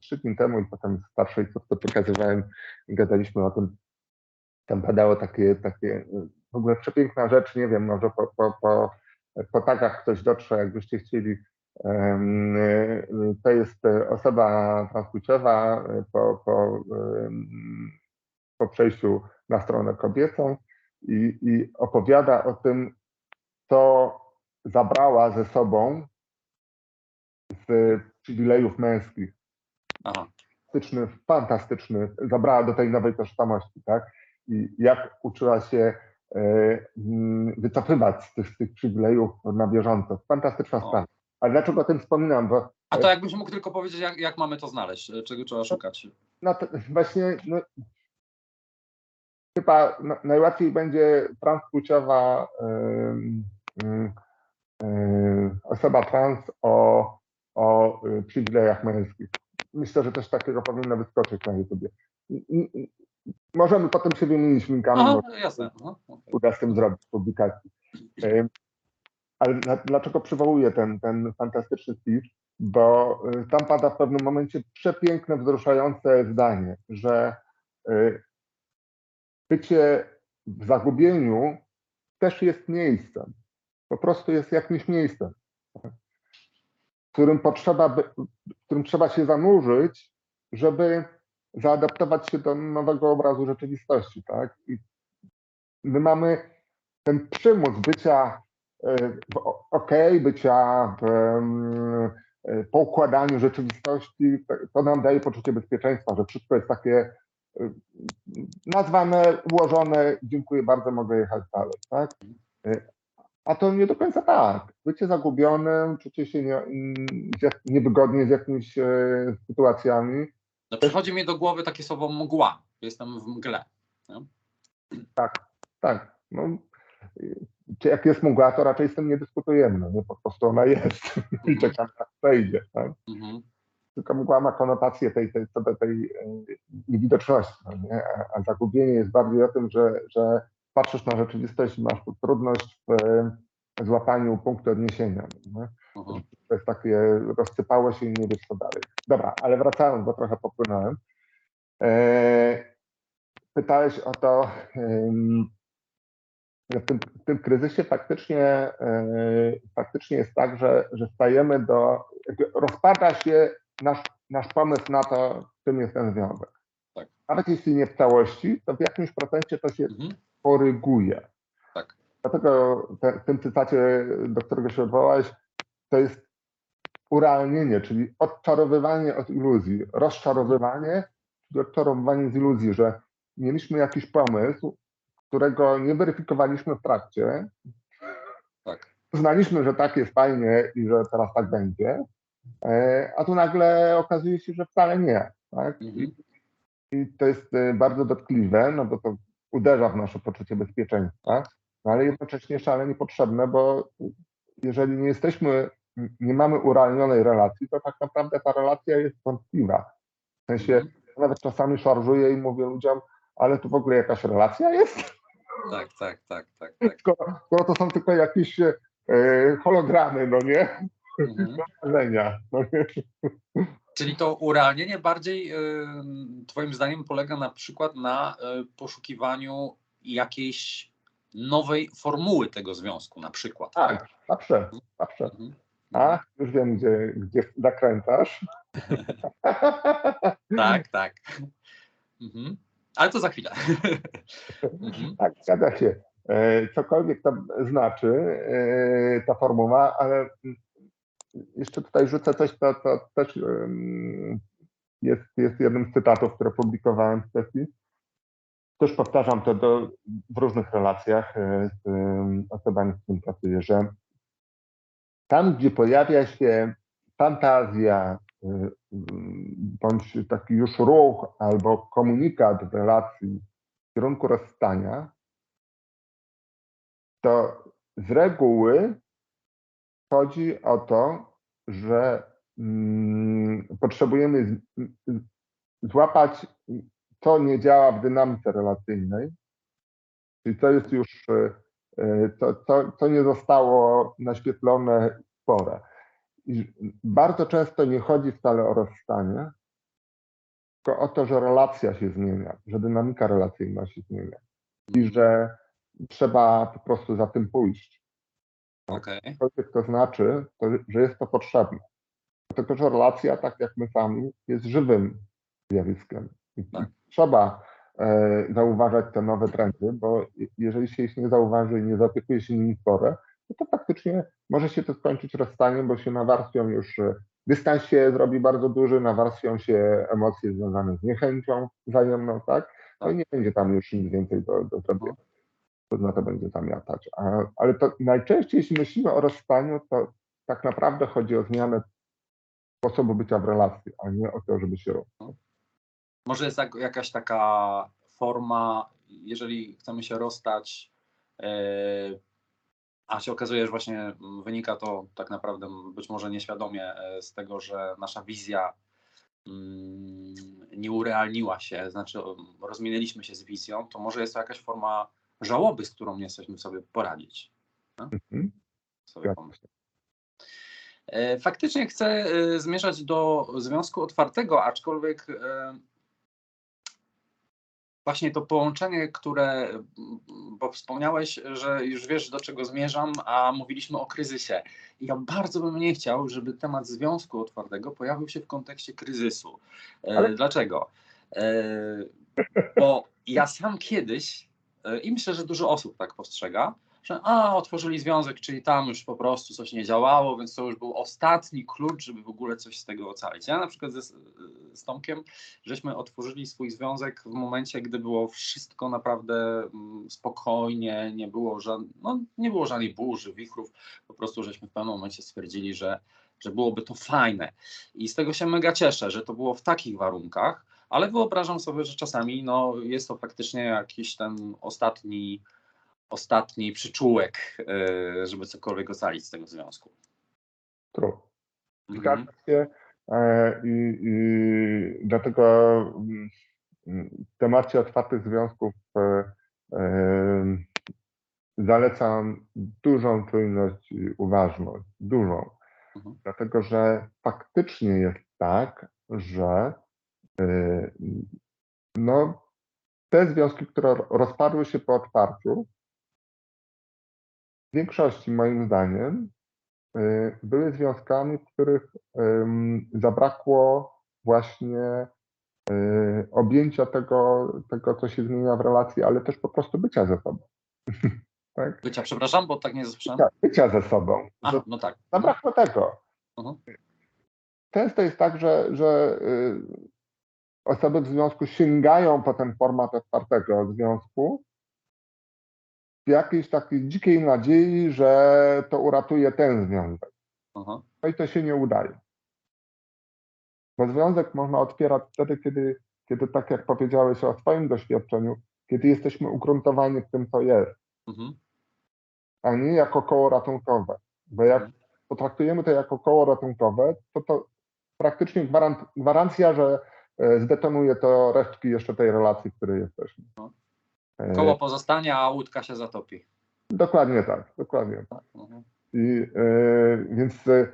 Speaker 2: trzy dni temu i potem starszej córce pokazywałem i gadaliśmy o tym. Tam padało takie, takie y, w ogóle przepiękna rzecz, nie wiem, może po, po, po, po tagach ktoś dotrze, jakbyście chcieli. To jest osoba transpłciowa po, po, po przejściu na stronę kobiecą i, i opowiada o tym, co zabrała ze sobą z przywilejów męskich.
Speaker 1: Aha.
Speaker 2: Fantastyczny, fantastyczny, zabrała do tej nowej tożsamości, tak? I jak uczyła się e, mm, wycofywać z tych, z tych przywilejów na bieżąco. Fantastyczna
Speaker 1: O.
Speaker 2: sprawa. Ale dlaczego o tym wspominam? Bo
Speaker 1: A to jakbyś mógł tylko powiedzieć, jak, jak mamy to znaleźć, czego trzeba szukać?
Speaker 2: no to właśnie no, chyba na, najłatwiej będzie transpłciowa ym, ym, osoba trans o, o y, przywilejach męskich. Myślę, że też takiego powinno wyskoczyć na YouTubie. Możemy potem się wymienić linkami,
Speaker 1: Aha,
Speaker 2: bo
Speaker 1: jasne. Aha, okej.
Speaker 2: uda z tym zrobić publikacji. Ym, Ale dla, dlaczego przywołuję ten, ten fantastyczny speech? Bo y, tam pada w pewnym momencie przepiękne, wzruszające zdanie, że y, bycie w zagubieniu też jest miejscem. Po prostu jest jakimś miejscem, w którym, potrzeba w którym trzeba się zanurzyć, żeby zaadaptować się do nowego obrazu rzeczywistości. Tak? I my mamy ten przymus bycia e, w o- okej, bycia w, e, po układaniu rzeczywistości, to- to nam daje poczucie bezpieczeństwa, że wszystko jest takie e, nazwane, ułożone, dziękuję bardzo, mogę jechać dalej, tak? A to nie do końca tak. Bycie zagubionym, czucie się nie, mm, niewygodnie z jakimiś e, sytuacjami,
Speaker 1: No, przychodzi mi do głowy takie słowo mgła. Jestem w mgle.
Speaker 2: tak. No, czy jak jest mgła, to raczej z tym nie dyskutujemy, no nie, po prostu ona jest i czekamy, jak przejdzie. Tak?
Speaker 1: Mhm.
Speaker 2: Tylko mgła ma konotację tej, tej, tej, tej niewidoczności, no nie? A, a zagubienie jest bardziej o tym, że, że patrzysz na rzeczywistość i masz trudność w złapaniu punktu odniesienia.
Speaker 1: Mhm.
Speaker 2: to jest takie, rozsypało się i nie wiesz co dalej. Dobra, ale wracając, bo trochę popłynąłem. E, pytałeś o to, w tym, w tym kryzysie faktycznie, e, faktycznie jest tak, że, że stajemy do, rozpada się nasz, nasz pomysł na to, czym jest ten związek.
Speaker 1: Tak.
Speaker 2: Nawet jeśli nie w całości, to w jakimś procencie to się
Speaker 1: Mhm.
Speaker 2: Koryguje.
Speaker 1: Tak.
Speaker 2: Dlatego te, w tym cytacie, do którego się odwołałeś, to jest urealnienie, czyli odczarowywanie od iluzji, rozczarowywanie, czyli odczarowywanie z iluzji, że mieliśmy jakiś pomysł, którego nie weryfikowaliśmy w trakcie.
Speaker 1: Tak.
Speaker 2: Uznaliśmy, że tak jest fajnie i że teraz tak będzie, e, a tu nagle okazuje się, że wcale nie. Tak?
Speaker 1: Mhm.
Speaker 2: I to jest e, bardzo dotkliwe, no bo to uderza w nasze poczucie bezpieczeństwa, no ale jednocześnie szalenie potrzebne, bo jeżeli nie jesteśmy, nie mamy urealnionej relacji, to tak naprawdę ta relacja jest wątpliwa. W sensie
Speaker 1: Mhm.
Speaker 2: nawet czasami szarżuję i mówię ludziom, ale tu w ogóle jakaś relacja jest?
Speaker 1: Tak, tak, tak, tak, tak.
Speaker 2: Skoro, skoro to są tylko jakieś e, hologramy, no nie?
Speaker 1: Mhm.
Speaker 2: No nie?
Speaker 1: Czyli to urealnienie bardziej y, Twoim zdaniem polega na przykład na y, poszukiwaniu jakiejś nowej formuły tego związku, na przykład.
Speaker 2: Tak, zawsze, zawsze.
Speaker 1: Mhm.
Speaker 2: A, już wiem, gdzie, gdzie zakręcasz.
Speaker 1: Tak, tak. Mhm. Ale to za chwilę. Mhm.
Speaker 2: Tak, zgadza się. E, Cokolwiek to znaczy, e, ta formuła, ale mm, jeszcze tutaj rzucę coś, co, co też jest, jest jednym z cytatów, które publikowałem w sesji. Też powtarzam to do, w różnych relacjach e, z osobami, z którymi pracuję, że tam, gdzie pojawia się fantazja, y, bądź taki już ruch albo komunikat w relacji w kierunku rozstania, to z reguły chodzi o to, że mm, potrzebujemy z, złapać, co nie działa w dynamice relacyjnej, czyli co jest już, y, co, co, co nie zostało naświetlone w porę. I bardzo często nie chodzi wcale o rozstanie, tylko o to, że relacja się zmienia, że dynamika relacyjna się zmienia i że trzeba po prostu za tym pójść.
Speaker 1: Okej.
Speaker 2: Cokolwiek to znaczy, to, że jest to potrzebne. Dlatego, że relacja, tak jak my sami, jest żywym zjawiskiem. I
Speaker 1: Tak.
Speaker 2: Trzeba e, zauważać te nowe trendy, bo je- jeżeli się ich nie zauważy i nie zaopiekuje się nimi porę, no to faktycznie może się to skończyć rozstaniem, bo się nawarstwią już, e, dystans się zrobi bardzo duży, nawarstwią się emocje związane z niechęcią wzajemną, tak? No i nie będzie tam już nic więcej do, do zrobienia. Na to będzie zamiatać. Ale to najczęściej, jeśli myślimy o rozstaniu, to tak naprawdę chodzi o zmianę sposobu bycia w relacji, a nie o to, żeby się rozstać.
Speaker 1: Może jest jakaś taka forma, jeżeli chcemy się rozstać, e, a się okazuje, że właśnie wynika to tak naprawdę być może nieświadomie e, z tego, że nasza wizja mm, nie urealniła się, znaczy rozminęliśmy się z wizją, to może jest to jakaś forma żałoby, z którą nie jesteśmy sobie poradzić.
Speaker 2: Mhm.
Speaker 1: Sobie. E, Faktycznie chcę e, zmierzać do związku otwartego, aczkolwiek e, właśnie to połączenie, które, bo wspomniałeś, że już wiesz do czego zmierzam, a mówiliśmy o kryzysie. I ja bardzo bym nie chciał, żeby temat związku otwartego pojawił się w kontekście kryzysu.
Speaker 2: Ale-
Speaker 1: Dlaczego? Bo ja sam kiedyś, i myślę, że dużo osób tak postrzega, że a, otworzyli związek, czyli tam już po prostu coś nie działało, więc to już był ostatni klucz, żeby w ogóle coś z tego ocalić. Ja na przykład ze, z Tomkiem, żeśmy otworzyli swój związek w momencie, gdy było wszystko naprawdę mm, spokojnie, nie było, żad, no, nie było żadnej burzy, wichrów, po prostu żeśmy w pewnym momencie stwierdzili, że, że byłoby to fajne. I z tego się mega cieszę, że to było w takich warunkach, ale wyobrażam sobie, że czasami no, jest to faktycznie jakiś ten ostatni ostatni przyczółek, e, żeby cokolwiek ocalić z tego związku.
Speaker 2: True.
Speaker 1: Mhm.
Speaker 2: Zgadzam się e, i, i dlatego mm, w temacie otwartych związków e, zalecam dużą czujność i uważność, dużą,
Speaker 1: Mhm.
Speaker 2: dlatego że faktycznie jest tak, że no, te związki, które rozpadły się po otwarciu, w większości moim zdaniem y, były związkami, w których zabrakło właśnie y, objęcia tego, tego, co się zmienia w relacji, ale też po prostu bycia ze sobą. tak?
Speaker 1: Bycia, przepraszam, bo tak nie słyszałem.
Speaker 2: Bycia, bycia ze sobą.
Speaker 1: A, no tak.
Speaker 2: zabrakło tego.
Speaker 1: Mhm.
Speaker 2: Często jest tak, że, że osoby w związku sięgają po ten format otwartego związku w jakiejś takiej dzikiej nadziei, że to uratuje ten związek.
Speaker 1: Aha.
Speaker 2: No i to się nie udaje. Bo związek można otwierać wtedy, kiedy, kiedy tak jak powiedziałeś o swoim doświadczeniu, kiedy jesteśmy ugruntowani w tym, co jest,
Speaker 1: Mhm.
Speaker 2: a nie jako koło ratunkowe. Bo jak
Speaker 1: Mhm.
Speaker 2: potraktujemy to jako koło ratunkowe, to to praktycznie gwarant, gwarancja, że zdetonuje to resztki jeszcze tej relacji, w której jesteśmy.
Speaker 1: No.
Speaker 2: E,
Speaker 1: Koło pozostania, a łódka się zatopi.
Speaker 2: Dokładnie tak, dokładnie tak.
Speaker 1: Mhm.
Speaker 2: I, e, więc e,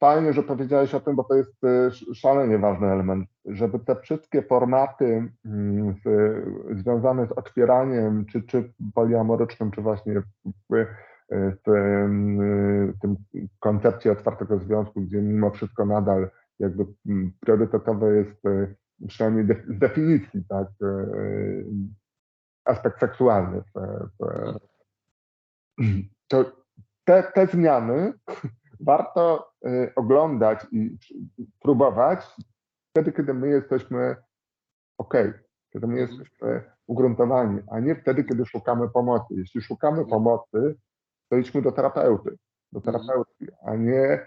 Speaker 2: fajnie, że powiedziałeś o tym, bo to jest e, sz- szalenie ważny element, żeby te wszystkie formaty mm, związane z otwieraniem, czy, czy poliamorycznym, czy właśnie w, w, tym koncepcji otwartego związku, gdzie mimo wszystko nadal jakby mm, priorytetowe jest e, przynajmniej de, z definicji, tak, e, aspekt seksualny to te, te zmiany warto y, oglądać i próbować wtedy, kiedy my jesteśmy ok, kiedy my
Speaker 1: Mhm.
Speaker 2: jesteśmy ugruntowani, a nie wtedy, kiedy szukamy pomocy. Jeśli szukamy
Speaker 1: Mhm.
Speaker 2: pomocy, to idźmy do terapeuty, do
Speaker 1: Mhm.
Speaker 2: terapeutki, a nie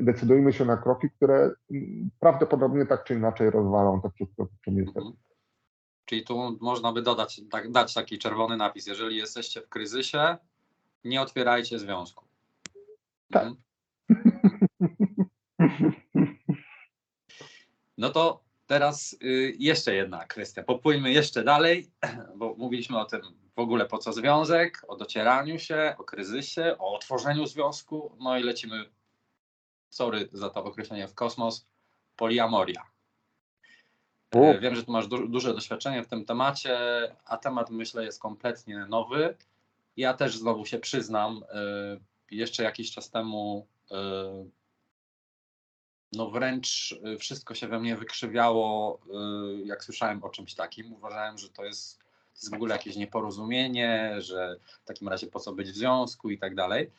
Speaker 2: decydujmy się na kroki, które mm, prawdopodobnie tak czy inaczej rozwalą to wszystko, w czym jesteśmy.
Speaker 1: Mhm. Czyli tu można by dodać, tak, dać taki czerwony napis. Jeżeli jesteście w kryzysie, nie otwierajcie związku.
Speaker 2: Tak.
Speaker 1: Mhm. No to teraz y, jeszcze jedna kwestia. Popłyńmy jeszcze dalej, bo mówiliśmy o tym w ogóle po co związek, o docieraniu się, o kryzysie, o otworzeniu związku. No i lecimy, sorry za to określenie w kosmos, poliamoria.
Speaker 2: U.
Speaker 1: E, Wiem, że tu masz du- duże doświadczenie w tym temacie, a temat myślę jest kompletnie nowy. Ja też znowu się przyznam, y, jeszcze jakiś czas temu y, no wręcz wszystko się we mnie wykrzywiało, y, jak słyszałem o czymś takim. Uważałem, że to jest, to jest w ogóle jakieś nieporozumienie, że w takim razie po co być w związku i tak dalej.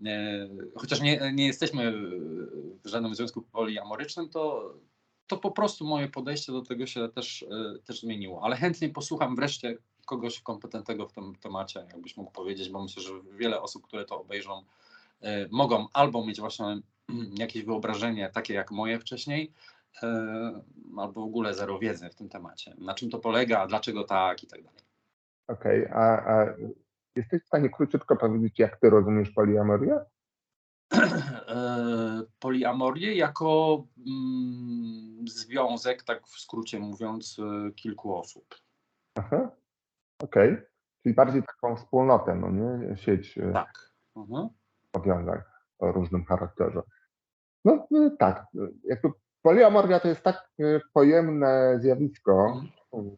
Speaker 1: Y, Chociaż nie, nie jesteśmy w żadnym związku poliamorycznym, to, to po prostu moje podejście do tego się też, y, też zmieniło. Ale chętnie posłucham wreszcie kogoś kompetentnego w tym temacie, jakbyś mógł powiedzieć, bo myślę, że wiele osób, które to obejrzą, y, mogą albo mieć właśnie jakieś wyobrażenie takie jak moje wcześniej, albo w ogóle zero wiedzy w tym temacie. Na czym to polega, dlaczego tak i tak dalej.
Speaker 2: Okej, a, a jesteś w stanie króciutko powiedzieć, jak ty rozumiesz poliamorię?
Speaker 1: E, poliamorię jako mm, związek, tak w skrócie mówiąc, y, kilku osób.
Speaker 2: Aha. Okej, czyli bardziej taką wspólnotę, no nie? Sieć e,
Speaker 1: Tak. Mhm.
Speaker 2: powiązań o różnym charakterze. No, no tak, e, jakby poliamoria to jest tak e, pojemne zjawisko.
Speaker 1: Mhm.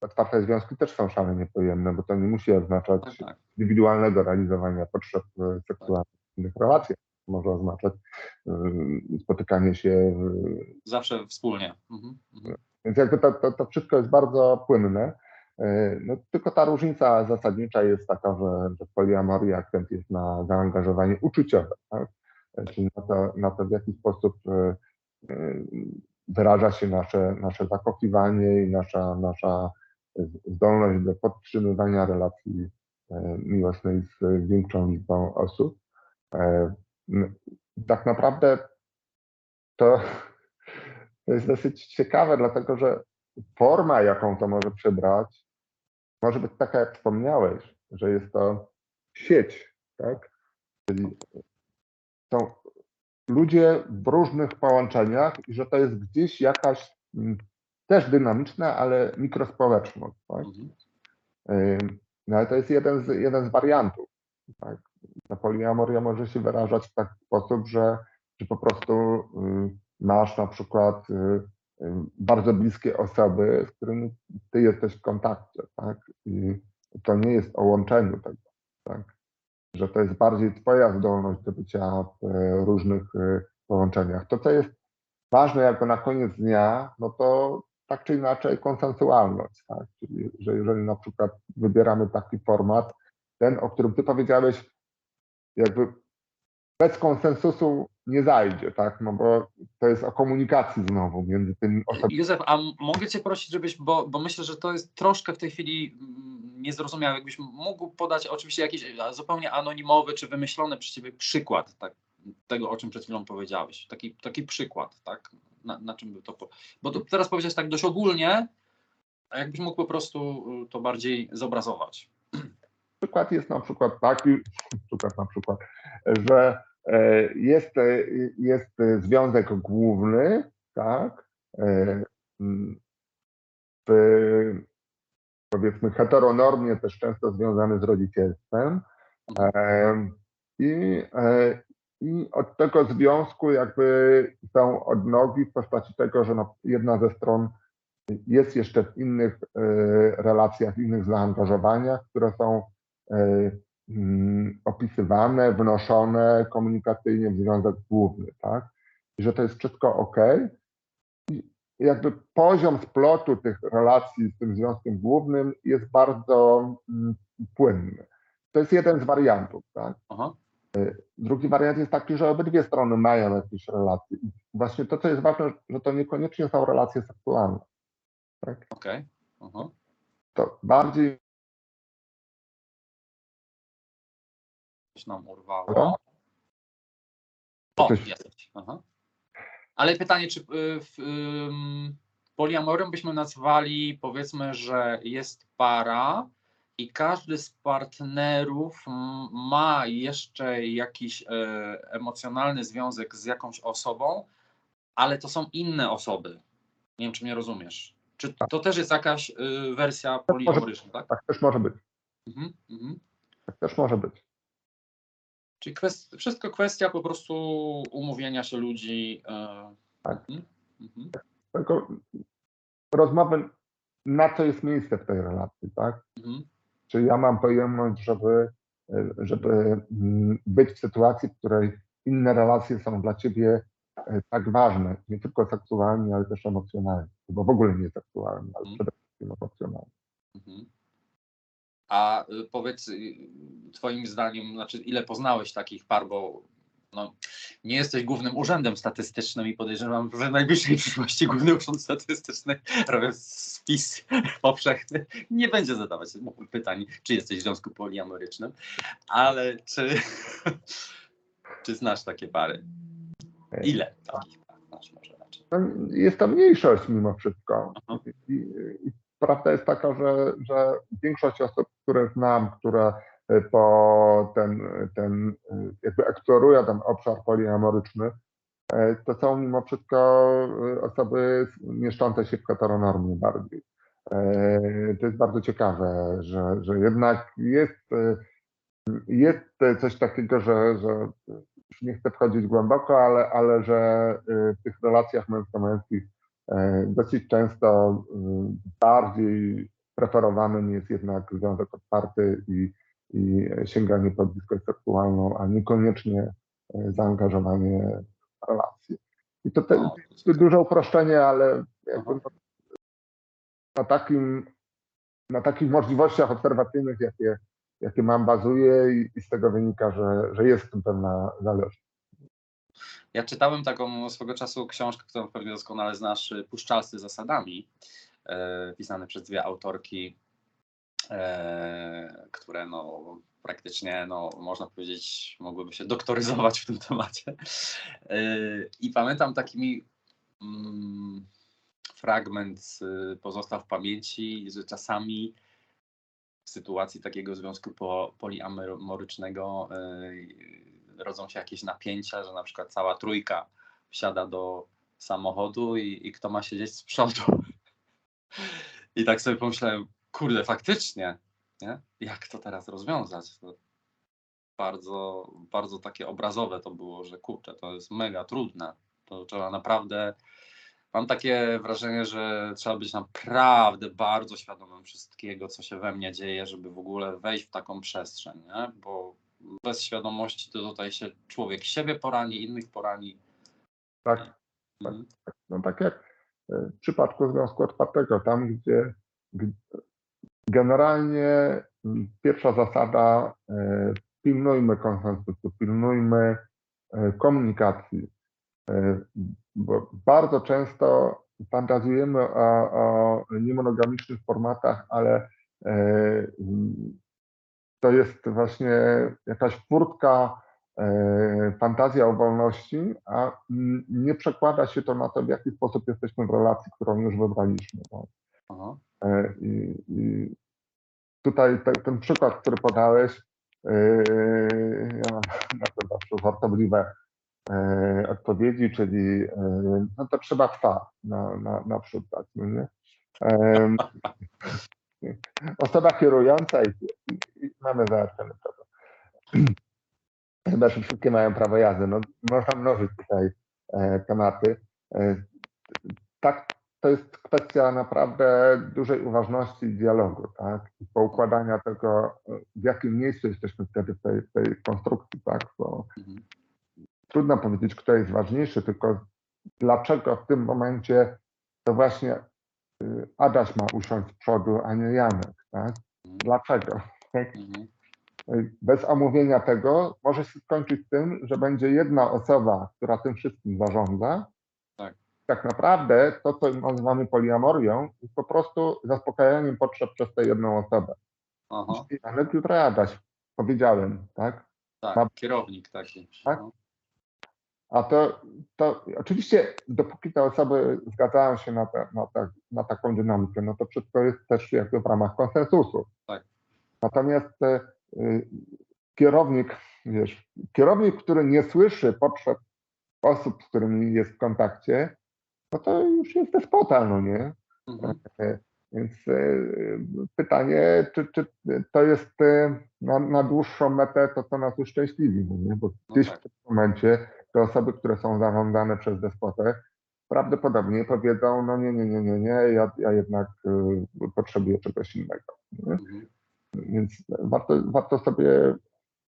Speaker 2: Otwarte związki też są szalenie pojemne, bo to nie musi oznaczać
Speaker 1: Tak, tak.
Speaker 2: indywidualnego realizowania potrzeb e, seksualnych w innych relacjach. Może oznaczać e, spotykanie się e,
Speaker 1: Zawsze wspólnie. Mhm. Mhm.
Speaker 2: Więc jakby to, to, to wszystko jest bardzo płynne. Yy, No, tylko ta różnica zasadnicza jest taka, że, że w poliamorii akcent jest na zaangażowanie uczuciowe, tak? czyli na to, na to, w jaki sposób wyraża się nasze, nasze zakochiwanie i nasza, nasza zdolność do podtrzymywania relacji yy, miłosnej z większą liczbą osób. N- Tak naprawdę to to jest dosyć ciekawe, dlatego że forma, jaką to może przybrać, może być taka, jak wspomniałeś, że jest to sieć, tak? Czyli są ludzie w różnych połączeniach i że to jest gdzieś jakaś też dynamiczna, ale mikrospołeczność. Tak?
Speaker 1: Mhm.
Speaker 2: No ale to jest jeden z, jeden z wariantów. Tak? Ta poliamoria może się wyrażać w taki sposób, że, że po prostu y, masz na przykład y, y, bardzo bliskie osoby, z którymi ty jesteś w kontakcie, tak? I to nie jest o łączeniu tego, tak? Że to jest bardziej twoja zdolność do bycia w różnych połączeniach. To, co jest ważne jako na koniec dnia, no to tak czy inaczej konsensualność, tak? Czyli, że jeżeli na przykład wybieramy taki format, ten, o którym ty powiedziałeś, jakby bez konsensusu nie zajdzie, tak? No bo to jest o komunikacji znowu między tymi osobami.
Speaker 1: Józef, a mogę Cię prosić, żebyś, bo, bo myślę, że to jest troszkę w tej chwili mm, niezrozumiałe, jakbyś mógł podać oczywiście jakiś zupełnie anonimowy czy wymyślony przez Ciebie przykład tak, tego, o czym przed chwilą powiedziałeś. Taki, taki przykład, tak? Na, na czym by to... Po... Bo to teraz powiedziałeś tak dość ogólnie, a jakbyś mógł po prostu y, to bardziej zobrazować.
Speaker 2: Przykład jest na przykład taki, przykład na przykład, że e, jest, e, jest związek główny, tak, e, w, powiedzmy heteronormie też często związany z rodzicielstwem e, i, i od tego związku jakby są odnogi w postaci tego, że no, jedna ze stron jest jeszcze w innych e, relacjach, innych zaangażowaniach, które są e, mm, opisywane, wnoszone komunikacyjnie w związek główny, tak? I że to jest wszystko ok. I jakby poziom splotu tych relacji z tym związkiem głównym jest bardzo mm, płynny. To jest jeden z wariantów, tak?
Speaker 1: Aha.
Speaker 2: Drugi wariant jest taki, że obydwie strony mają jakieś relacje. Właśnie to, co jest ważne, że to niekoniecznie są relacje seksualne. Tak?
Speaker 1: Okej. Aha.
Speaker 2: To bardziej
Speaker 1: Coś nam urwało. O,
Speaker 2: Coś-
Speaker 1: jesteś. Ale pytanie, czy y, w, poliamorem byśmy nazwali, powiedzmy, że jest para i każdy z partnerów ma jeszcze jakiś e, emocjonalny związek z jakąś osobą, ale to są inne osoby. Nie wiem, czy mnie rozumiesz. Czy to też jest jakaś y, wersja poliamoryczna, tak?
Speaker 2: tak też może być.
Speaker 1: Mhm, mhm.
Speaker 2: Tak też może być.
Speaker 1: Czyli kwest, wszystko kwestia po prostu umówienia się ludzi. E,
Speaker 2: Tak.
Speaker 1: mhm, mhm.
Speaker 2: Tylko rozmowy, na co jest miejsce w tej relacji, tak?
Speaker 1: Mhm.
Speaker 2: Czy ja mam pojemność, żeby, żeby mm, być w sytuacji, w której inne relacje są dla ciebie e, tak ważne, nie tylko seksualnie, ale też emocjonalnie, bo w ogóle nie seksualnie, ale
Speaker 1: Mhm.
Speaker 2: przede wszystkim emocjonalnie.
Speaker 1: Mhm. A y, powiedz, y, Twoim zdaniem, znaczy, ile poznałeś takich par, bo no, nie jesteś głównym urzędem statystycznym i podejrzewam, że w najbliższej przyszłości główny urząd statystyczny, robiąc spis powszechny, nie będzie zadawać pytań, czy jesteś w związku poliamorycznym, ale czy, czy znasz takie pary? Ile takich par znasz może raczej?
Speaker 2: No, jest to mniejszość mimo wszystko. I, i prawda jest taka, że, że większość osób, które znam, które po ten, ten jakby eksplorują ten obszar poliamoryczny, y, to są mimo wszystko y, osoby mieszczące się w heteronormie bardziej. Y, To jest bardzo ciekawe, że, że jednak jest, jest coś takiego, że, że nie chcę wchodzić głęboko, ale, ale że w tych relacjach męsko-męskich dosyć często bardziej preferowanym jest jednak związek otwarty i, i sięganie po bliskość seksualną, a niekoniecznie y, zaangażowanie w relacje. I to, te, to duże uproszczenie, ale na takim, na takich możliwościach obserwacyjnych, jakie, jakie mam, bazuję i, i z tego wynika, że, że jest w tym pewna zależność.
Speaker 1: Ja czytałem taką swego czasu książkę, którą pewnie doskonale znasz, Puszczalscy zasadami, e, pisane przez dwie autorki, e, które no, praktycznie, no, można powiedzieć, mogłyby się doktoryzować w tym temacie. E, I pamiętam taki mi mm, fragment pozostał w pamięci, że czasami w sytuacji takiego związku po, poliamorycznego yy, rodzą się jakieś napięcia, że na przykład cała trójka wsiada do samochodu i, i kto ma siedzieć z przodu. I tak sobie pomyślałem, kurde, faktycznie, nie? jak to teraz rozwiązać? To bardzo, bardzo takie obrazowe to było, że kurczę, to jest mega trudne. To trzeba naprawdę. Mam takie wrażenie, że trzeba być naprawdę bardzo świadomym wszystkiego, co się we mnie dzieje, żeby w ogóle wejść w taką przestrzeń, nie? bo bez świadomości to tutaj się człowiek siebie porani, innych porani.
Speaker 2: Tak, tak.
Speaker 1: Mhm.
Speaker 2: No tak jak e, w przypadku Związku Otwartego, tam gdzie g- generalnie m, pierwsza zasada e, pilnujmy konsensusu, pilnujmy e, komunikacji, e, bo bardzo często fantazjujemy o, o niemonogamicznych formatach, ale to jest właśnie jakaś furtka, fantazja o wolności, a mm, nie przekłada się to na to, w jaki sposób jesteśmy w relacji, którą już wybraliśmy.
Speaker 1: Aha.
Speaker 2: E, I, tutaj te, ten przykład, który podałeś, e, ja mam na to zawsze żartobliwe e, odpowiedzi, czyli no to trzeba psa na, na, naprzód no nie? Osoba kierująca i, i, i mamy załatwiony problem. Chyba, że wszystkie mają prawo jazdy. No, można mnożyć tutaj tematy. Tak, to jest kwestia naprawdę dużej uważności i dialogu, tak? I poukładania tego, w jakim miejscu jesteśmy wtedy w tej, tej konstrukcji, tak? Bo
Speaker 1: Mhm.
Speaker 2: trudno powiedzieć, kto jest ważniejszy, tylko dlaczego w tym momencie to właśnie y, Adaś ma usiąść z przodu, a nie Janek, tak? Dlaczego? Tak?
Speaker 1: Mhm.
Speaker 2: Bez omówienia tego może się skończyć tym, że będzie jedna osoba, która tym wszystkim zarządza.
Speaker 1: Tak.
Speaker 2: Naprawdę to, co nazywamy poliamorią, jest po prostu zaspokajaniem potrzeb przez tę jedną osobę.
Speaker 1: Aha.
Speaker 2: Janek jutro Adaś, powiedziałem, tak?
Speaker 1: Tak,
Speaker 2: Ma-
Speaker 1: kierownik taki.
Speaker 2: Tak?
Speaker 1: No.
Speaker 2: A to, to oczywiście, dopóki te osoby zgadzają się na, te, na, te, na taką dynamikę, no to wszystko jest też jakby w ramach konsensusu.
Speaker 1: Tak.
Speaker 2: Natomiast y, kierownik, wiesz, kierownik, który nie słyszy potrzeb osób, z którymi jest w kontakcie, no to już jest despota, no nie?
Speaker 1: Mhm.
Speaker 2: E, Więc e, pytanie, czy, czy to jest e, na, na dłuższą metę to, co nas uszczęśliwi, no nie? Bo
Speaker 1: No
Speaker 2: gdzieś
Speaker 1: tak.
Speaker 2: w tym momencie te osoby, które są zarządzane przez despotę, prawdopodobnie powiedzą, no nie, nie, nie, nie, nie, ja, ja jednak y, potrzebuję czegoś innego. Nie?
Speaker 1: Mhm.
Speaker 2: Więc warto, warto sobie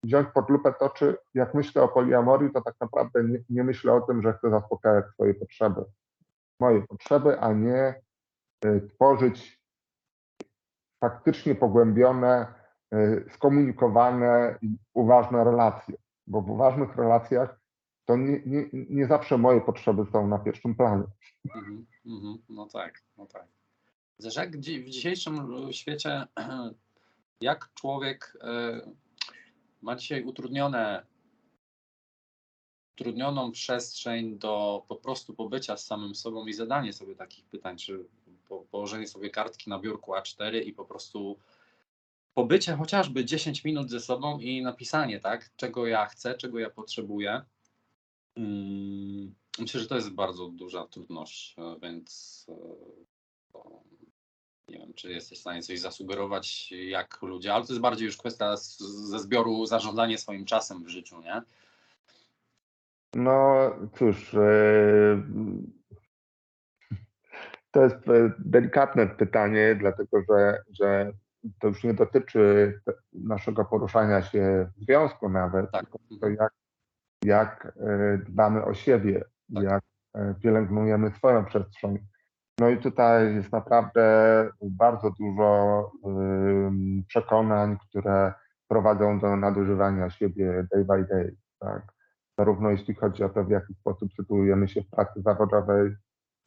Speaker 2: wziąć pod lupę to, czy jak myślę o poliamorii, to tak naprawdę nie, nie myślę o tym, że chcę zaspokajać swoje potrzeby. Moje potrzeby, a nie y, tworzyć faktycznie pogłębione, y, skomunikowane i uważne relacje. Bo w uważnych relacjach to nie, nie, nie zawsze moje potrzeby są na pierwszym planie.
Speaker 1: Mhm, mhm, No tak, no tak. Zresztą jak w dzisiejszym świecie, jak człowiek e, ma dzisiaj utrudnione, utrudnioną przestrzeń do po prostu pobycia z samym sobą i zadanie sobie takich pytań, czy po, położenie sobie kartki na biurku A4 i po prostu pobycie chociażby 10 minut ze sobą i napisanie, tak, czego ja chcę, czego ja potrzebuję. Mm, Myślę, że to jest bardzo duża trudność, e, więc e, nie wiem, czy jesteś w stanie coś zasugerować, jak ludzie, ale to jest bardziej już kwestia ze zbioru zarządzanie swoim czasem w życiu, nie?
Speaker 2: No cóż, e, to jest e, delikatne pytanie, dlatego że, że to już nie dotyczy naszego poruszania się w związku nawet,
Speaker 1: Tak.
Speaker 2: tylko to jak, jak e, dbamy o siebie,
Speaker 1: Tak.
Speaker 2: jak pielęgnujemy swoją przestrzeń. No i tutaj jest naprawdę bardzo dużo przekonań, które prowadzą do nadużywania siebie day by day. Tak? Zarówno jeśli chodzi o to, w jaki sposób sytuujemy się w pracy zawodowej,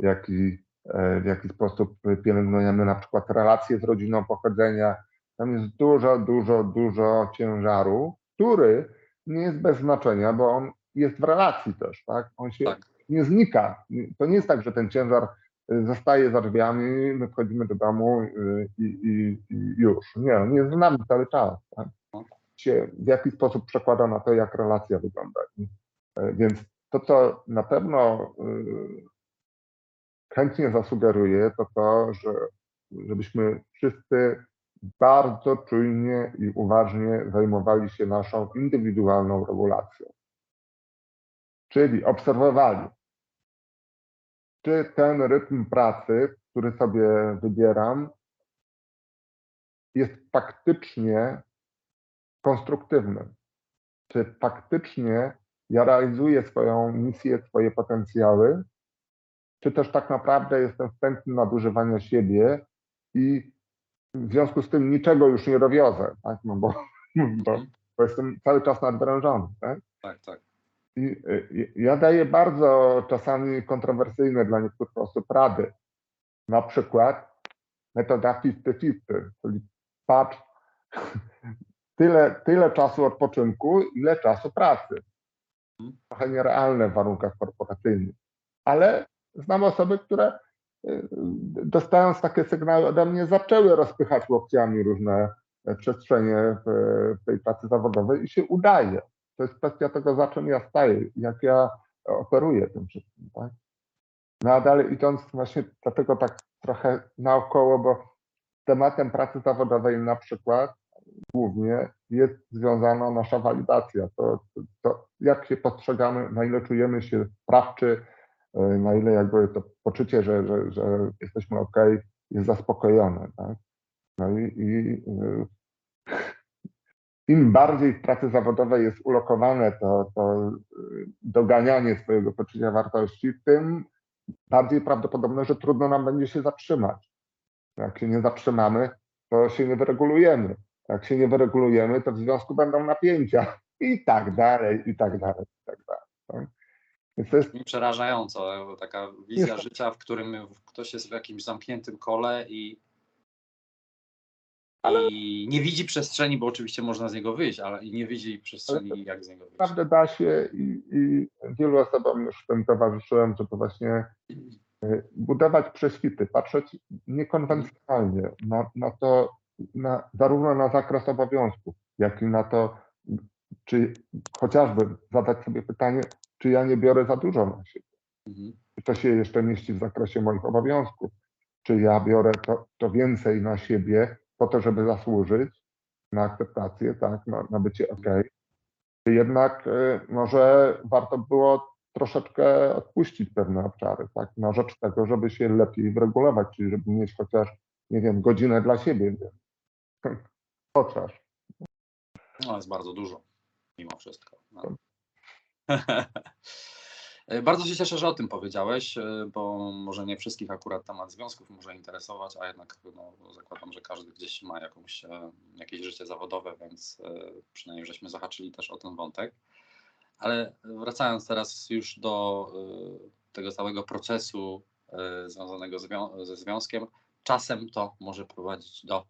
Speaker 2: jak i e, w jaki sposób pielęgnujemy na przykład relacje z rodziną pochodzenia. Tam jest dużo, dużo, dużo ciężaru, który nie jest bez znaczenia, bo on jest w relacji też, tak? On się
Speaker 1: Tak.
Speaker 2: nie znika. To nie jest tak, że ten ciężar y, zostaje za drzwiami, my wchodzimy do domu y, i, i, i już. Nie, on jest z nami cały czas. Tak? Się w jaki sposób przekłada na to, jak relacja wygląda. E, Więc to, co na pewno y, chętnie zasugeruję, to to, że żebyśmy wszyscy bardzo czujnie i uważnie zajmowali się naszą indywidualną regulacją. Czyli obserwowali, czy ten rytm pracy, który sobie wybieram, jest faktycznie konstruktywny. Czy faktycznie ja realizuję swoją misję, swoje potencjały, czy też tak naprawdę jestem wstępny nadużywania siebie i w związku z tym niczego już nie dowiozę, tak? no bo, bo, bo jestem cały czas nadwrężony. Tak?
Speaker 1: Tak, tak.
Speaker 2: I y, ja daję bardzo czasami kontrowersyjne dla niektórych osób rady. Na przykład metoda 50-50, czyli patrz tyle, tyle czasu odpoczynku, ile czasu pracy. Trochę nierealne w warunkach korporacyjnych. Ale znam osoby, które y, dostając takie sygnały ode mnie, zaczęły rozpychać łokciami różne e, przestrzenie w, tej pracy zawodowej i się udaje. To jest kwestia tego, za czym ja staję, jak ja operuję tym wszystkim. Tak? No a dalej idąc właśnie dlatego tak trochę naokoło, bo tematem pracy zawodowej na przykład głównie jest związana nasza walidacja. To, to, jak się postrzegamy, na ile czujemy się sprawczy, e, na ile jakby to poczucie, że, że, że jesteśmy ok, jest zaspokojone. Tak? No i, i y, im bardziej w pracy zawodowej jest ulokowane to, to y, doganianie swojego poczucia wartości, tym bardziej prawdopodobne, że trudno nam będzie się zatrzymać. Jak się nie zatrzymamy, to się nie wyregulujemy. Jak się nie wyregulujemy, to w związku będą napięcia i tak dalej, i tak dalej, i tak dalej. Więc to jest
Speaker 1: Przerażająco, bo taka wizja
Speaker 2: Jest-
Speaker 1: życia, w którym ktoś jest w jakimś zamkniętym kole i,
Speaker 2: Ale-
Speaker 1: i nie widzi przestrzeni, bo oczywiście można z niego wyjść, ale i nie widzi przestrzeni, jak z niego wyjść.
Speaker 2: naprawdę da się i, i wielu osobom już w tym towarzyszyłem, żeby właśnie y, budować prześwity, patrzeć niekonwencjonalnie na, na to, na, zarówno na zakres obowiązków, jak i na to, czy chociażby zadać sobie pytanie, czy ja nie biorę za dużo na siebie,
Speaker 1: Mhm.
Speaker 2: czy to się jeszcze mieści w zakresie moich obowiązków, czy ja biorę to, to więcej na siebie po to, żeby zasłużyć na akceptację, tak, na, na bycie ok. Czy jednak y, może warto było troszeczkę odpuścić pewne obszary, tak, na rzecz tego, żeby się lepiej wyregulować, czyli żeby mieć chociaż, nie wiem, godzinę dla siebie, chociaż.
Speaker 1: No, jest bardzo dużo, mimo wszystko. No. Bardzo się cieszę, że o tym powiedziałeś, bo może nie wszystkich akurat temat związków może interesować, a jednak no, zakładam, że każdy gdzieś ma jakąś, e, jakieś życie zawodowe, więc e, przynajmniej żeśmy zahaczyli też o ten wątek. Ale wracając teraz już do e, tego całego procesu związanego zwią- ze związkiem, czasem to może prowadzić do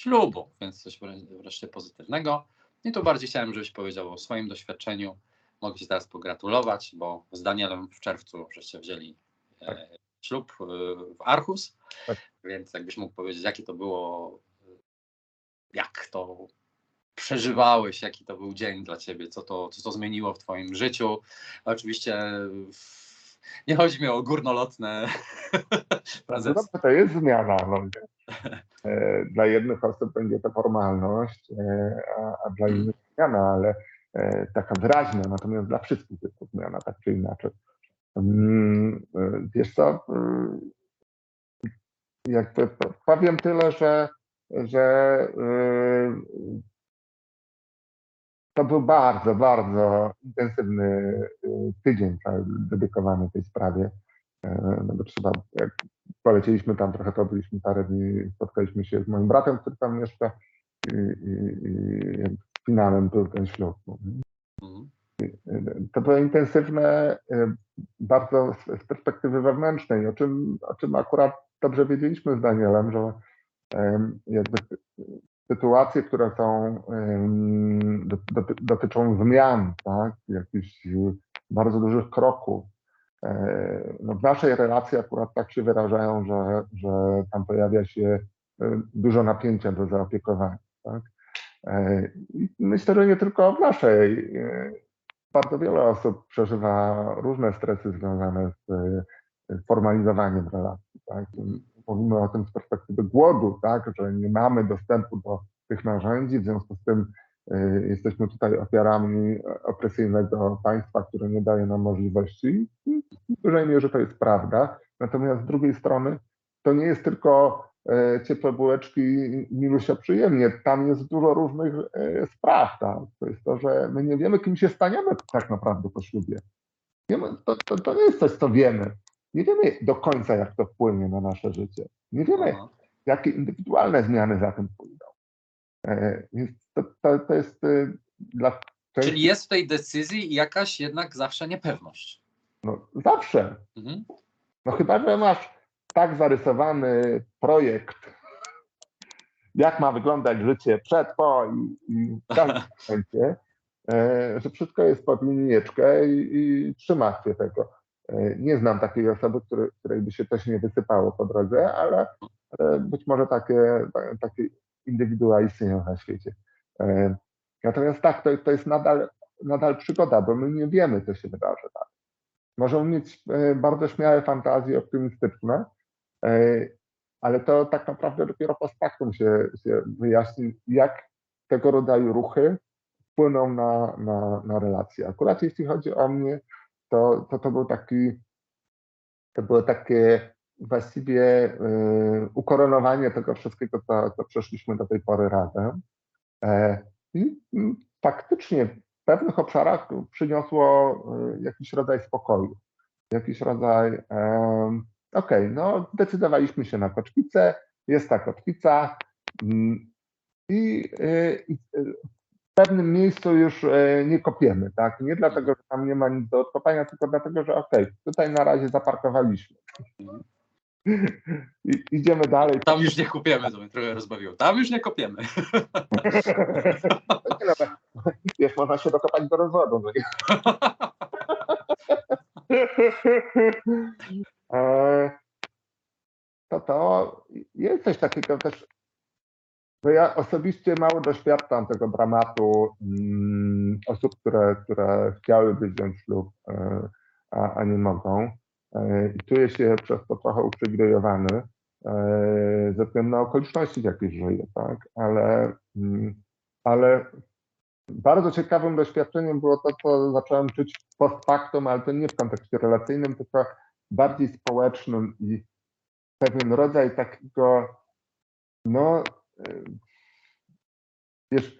Speaker 1: ślubu, więc coś wreszcie pozytywnego. I tu bardziej chciałem, żebyś powiedział o swoim doświadczeniu. Mogę Ci teraz pogratulować, bo z Danielem w czerwcu żeście wzięli e, ślub e, w Archus,
Speaker 2: Tak.
Speaker 1: więc jakbyś mógł powiedzieć, jakie to było, jak to przeżywałeś, jaki to był dzień dla Ciebie, co to, co to zmieniło w Twoim życiu. Oczywiście w- nie chodzi mi o górnolotne frazesy.
Speaker 2: Dobrze, to jest zmiana. No. E, Dla jednych osób będzie to formalność, e, a, a dla innych zmiana, ale e, taka wyraźna, natomiast dla wszystkich jest to zmiana, tak czy inaczej. Mm, Wiesz co, mm, jakby powiem tyle, że, że to był bardzo, bardzo intensywny tydzień dedykowany tej sprawie. No bo trzeba, polecieliśmy tam trochę, to byliśmy parę dni, spotkaliśmy się z moim bratem, który tam mieszka i, i, i finałem był ten ślub.
Speaker 1: Mhm.
Speaker 2: To było intensywne e, bardzo z, perspektywy wewnętrznej, o czym, o czym akurat dobrze wiedzieliśmy z Danielem, że jakby sytuacje, które są, dotyczą zmian, tak, jakichś bardzo dużych kroków, no w naszej relacji akurat tak się wyrażają, że, że tam pojawia się e, dużo napięcia do zaopiekowania. Tak? E, Myślę, że nie tylko w naszej. e, Bardzo wiele osób przeżywa różne stresy związane z e, formalizowaniem relacji. Tak? Mówimy o tym z perspektywy głodu, tak? że nie mamy dostępu do tych narzędzi, w związku z tym jesteśmy tutaj ofiarami opresyjnego państwa, które nie daje nam możliwości. W dużej mierze to jest prawda. Natomiast z drugiej strony to nie jest tylko e, ciepłe bułeczki, milusia przyjemnie. Tam jest dużo różnych e, spraw. Tak? To jest to, że my nie wiemy, kim się staniemy tak naprawdę po ślubie. To, to, to nie jest coś, co wiemy. Nie wiemy do końca, jak to wpłynie na nasze życie. Nie wiemy, jakie indywidualne zmiany za tym pójdą. E, Więc to, to, to jest e, dla części,
Speaker 1: Czyli jest w tej decyzji jakaś jednak zawsze niepewność.
Speaker 2: no, zawsze.
Speaker 1: Mhm.
Speaker 2: No chyba, że masz tak zarysowany projekt, jak ma wyglądać życie przed, po i, i w każdym momencie, e, że wszystko jest pod linijeczkę i, i trzymasz się tego. E, Nie znam takiej osoby, który, której by się coś nie wysypało po drodze, ale, ale być może takie, ta- takie na świecie. E, Natomiast tak, to, to jest nadal, nadal przygoda, bo my nie wiemy, co się wydarzy. Możemy mieć e, bardzo śmiałe fantazje optymistyczne, e, ale to tak naprawdę dopiero post factum się, się wyjaśni, jak tego rodzaju ruchy wpłyną na, na, na relacje. Akurat jeśli chodzi o mnie, to to, to był taki, to było takie właściwie e, ukoronowanie tego wszystkiego, co, co przeszliśmy do tej pory razem. E, I mm, faktycznie w pewnych obszarach przyniosło e, jakiś rodzaj spokoju, jakiś rodzaj, okej, no decydowaliśmy się na kotwicę, jest ta kotwica mm, i, e, w pewnym miejscu już nie kopiemy, tak? Nie dlatego, że tam nie ma nic do odkopania, tylko dlatego, że okej, tutaj na razie zaparkowaliśmy. I, idziemy dalej.
Speaker 1: Tam już nie kopiemy, to mnie trochę rozbawiło. Tam już nie kopiemy.
Speaker 2: Nie no, Wiesz, można się dokopać do rozwodu. No. E, To to jest coś takiego też, bo ja osobiście mało doświadczam tego dramatu mm, osób, które, które chciałyby wziąć ślub, e, a, a nie mogą. E, I czuję się przez to trochę uprzywilejowany e, ze względu na okoliczności, w jakich żyję, tak? Ale, mm, ale bardzo ciekawym doświadczeniem było to, co zacząłem czuć post factum, ale to nie w kontekście relacyjnym, tylko bardziej społecznym i pewien rodzaj takiego, no, y, wiesz,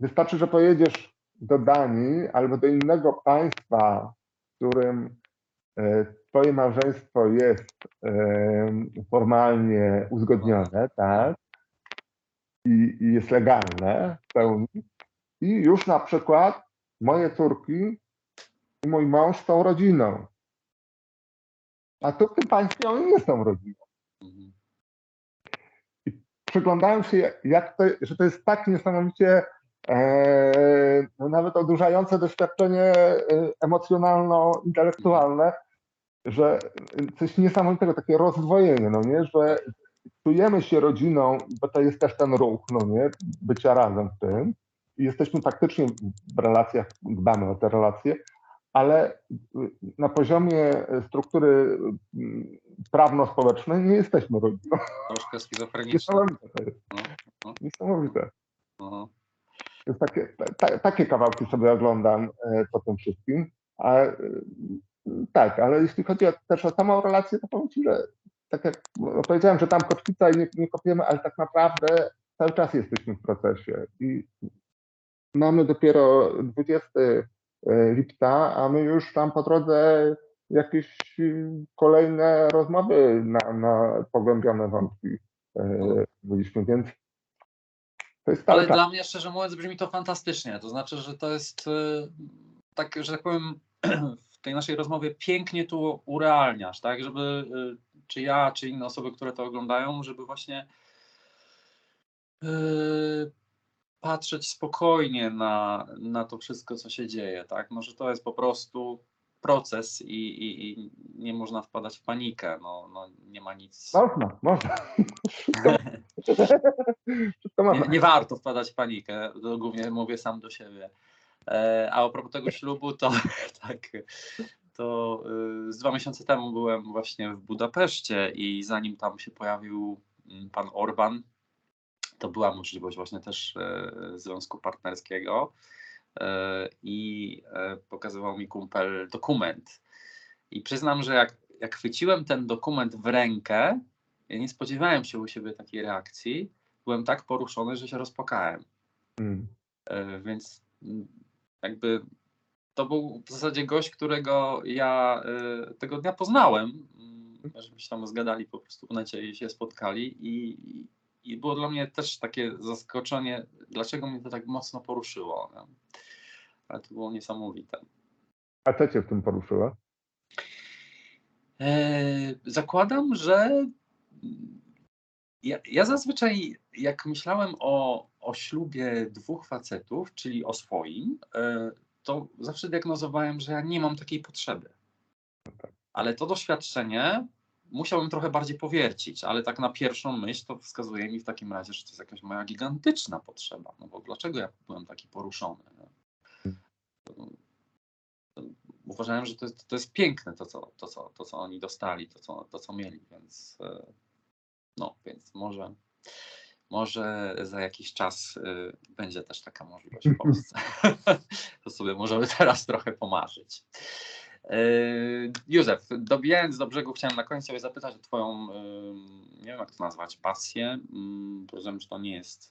Speaker 2: wystarczy, że pojedziesz do Danii albo do innego państwa, w którym twoje małżeństwo jest formalnie uzgodnione, tak, i, i jest legalne w pełni, i już na przykład moje córki i mój mąż są rodziną. A tu w tym państwie oni nie są rodziną.
Speaker 1: Mhm.
Speaker 2: Przyglądałem się, jak to, że to jest tak niesamowicie e, no nawet odurzające doświadczenie e, emocjonalno-intelektualne, że coś niesamowitego, takie rozdwojenie, no nie, że czujemy się rodziną, bo to jest też ten ruch, no nie, bycia razem w tym jesteśmy faktycznie w relacjach, dbamy o te relacje, ale na poziomie struktury mm, prawno-społecznej nie jesteśmy rodziną.
Speaker 1: Troszkę schizofreniczne.
Speaker 2: Niesamowite to jest.
Speaker 1: No, no,
Speaker 2: Niesamowite.
Speaker 1: no.
Speaker 2: Takie, ta, takie kawałki sobie oglądam e, po tym wszystkim. A, tak, ale jeśli chodzi o, też o samą relację, to powiem Ci, że tak jak powiedziałem, że tam kotwica i nie, nie kopiemy, ale tak naprawdę cały czas jesteśmy w procesie i mamy dopiero 20 lipca, a my już tam po drodze jakieś y, kolejne rozmowy na, na pogłębione wątki e, byliśmy, więc to jest
Speaker 1: Ale
Speaker 2: czas.
Speaker 1: dla mnie, szczerze mówiąc, brzmi to fantastycznie. To znaczy, że to jest tak, że tak powiem, tej naszej rozmowie pięknie tu urealniasz, tak? Żeby y, czy ja, czy inne osoby, które to oglądają, żeby właśnie y, patrzeć spokojnie na, na to wszystko, co się dzieje, tak? Może to jest po prostu proces i, i, i nie można wpadać w panikę. No, no, nie ma nic.
Speaker 2: Można, można.
Speaker 1: Nie, nie warto wpadać w panikę, głównie mówię sam do siebie. E, A propos tego ślubu, to tak, to y, z dwa miesiące temu byłem właśnie w Budapeszcie i zanim tam się pojawił mm, pan Orban, to była możliwość właśnie też e, związku partnerskiego e, i pokazywał mi kumpel dokument. I przyznam, że jak, jak chwyciłem ten dokument w rękę, ja nie spodziewałem się u siebie takiej reakcji. Byłem tak poruszony, że się rozpłakałem.
Speaker 2: Mm.
Speaker 1: Więc mm, jakby to był w zasadzie gość, którego ja e, tego dnia poznałem. Żeśmy się tam zgadali po prostu w necie i się spotkali i, i było dla mnie też takie zaskoczenie, dlaczego mnie to tak mocno poruszyło. nie? Ale to było niesamowite.
Speaker 2: A co cię w tym poruszyło?
Speaker 1: Eee, zakładam, że ja, ja zazwyczaj, jak myślałem o, o ślubie dwóch facetów, czyli o swoim, e, to zawsze diagnozowałem, że ja nie mam takiej potrzeby. Ale to doświadczenie musiałbym trochę bardziej powiercić, ale tak na pierwszą myśl to wskazuje mi w takim razie, że to jest jakaś moja gigantyczna potrzeba. No bo dlaczego ja byłem taki poruszony? Uważałem, że to jest, to jest piękne to co, to, co, to, co oni dostali, to co, to, co mieli, więc e, no, więc może, może za jakiś czas y, będzie też taka możliwość w Polsce. to sobie możemy teraz trochę pomarzyć. Y, Józef, dobijając do brzegu, chciałem na koniec sobie zapytać o Twoją, y, nie wiem jak to nazwać, pasję. Mm, Rozumiem, że to nie jest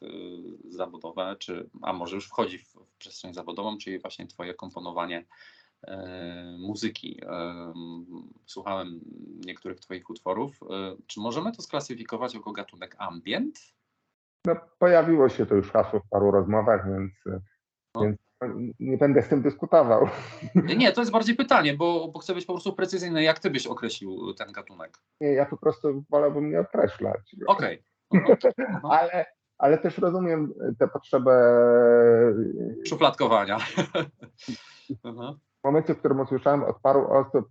Speaker 1: zawodowe, czy, a może już wchodzi w, w przestrzeń zawodową, czyli właśnie Twoje komponowanie muzyki. E, Słuchałem niektórych Twoich utworów. E, Czy możemy to sklasyfikować jako gatunek ambient?
Speaker 2: No, pojawiło się to już hasło w paru rozmowach, więc,
Speaker 1: No.
Speaker 2: więc nie będę z tym dyskutował.
Speaker 1: Nie, to jest bardziej pytanie, bo, bo chcę być po prostu precyzyjny. Jak Ty byś określił ten gatunek?
Speaker 2: Nie, ja po prostu wolałbym nie określać.
Speaker 1: Okej. Mhm.
Speaker 2: Ale, ale też rozumiem tę potrzebę
Speaker 1: Szufladkowania.
Speaker 2: W momencie, w którym usłyszałem od paru osób,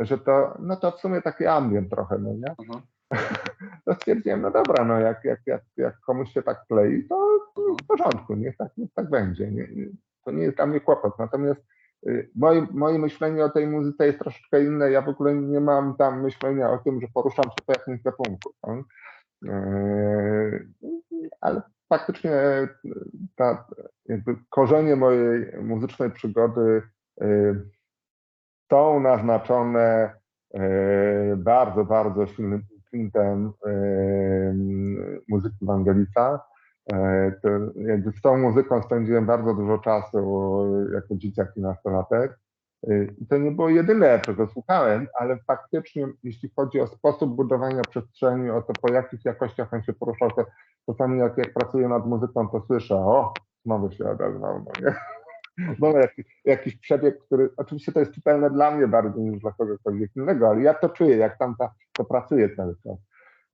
Speaker 2: że to, no to w sumie taki ambient trochę, no nie?
Speaker 1: Mhm.
Speaker 2: To stwierdziłem, no dobra, no jak, jak, jak, jak komuś się tak klei, to w porządku, niech tak, niech tak będzie. Nie, to nie jest dla mnie kłopot. Natomiast y, moje, moje myślenie o tej muzyce jest troszeczkę inne. Ja w ogóle nie mam tam myślenia o tym, że poruszam się po jakimś gatunku. No? Yy, Ale faktycznie ta, jakby korzenie mojej muzycznej przygody są naznaczone y, bardzo, bardzo silnym imprintem y, muzyki jakby z tą muzyką spędziłem bardzo dużo czasu jako dzieciak i nastolatek. Y, I to nie było jedyne, czego słuchałem, ale faktycznie, jeśli chodzi o sposób budowania przestrzeni, o to, po jakich jakościach on się poruszał, to czasami jak, jak pracuję nad muzyką, to słyszę, o, znowu się odezwał, no nie? Znowu jakiś, jakiś przebieg, który, oczywiście to jest czytelne dla mnie bardziej niż dla kogokolwiek innego, ale ja to czuję, jak tam ta, to pracuję cały czas.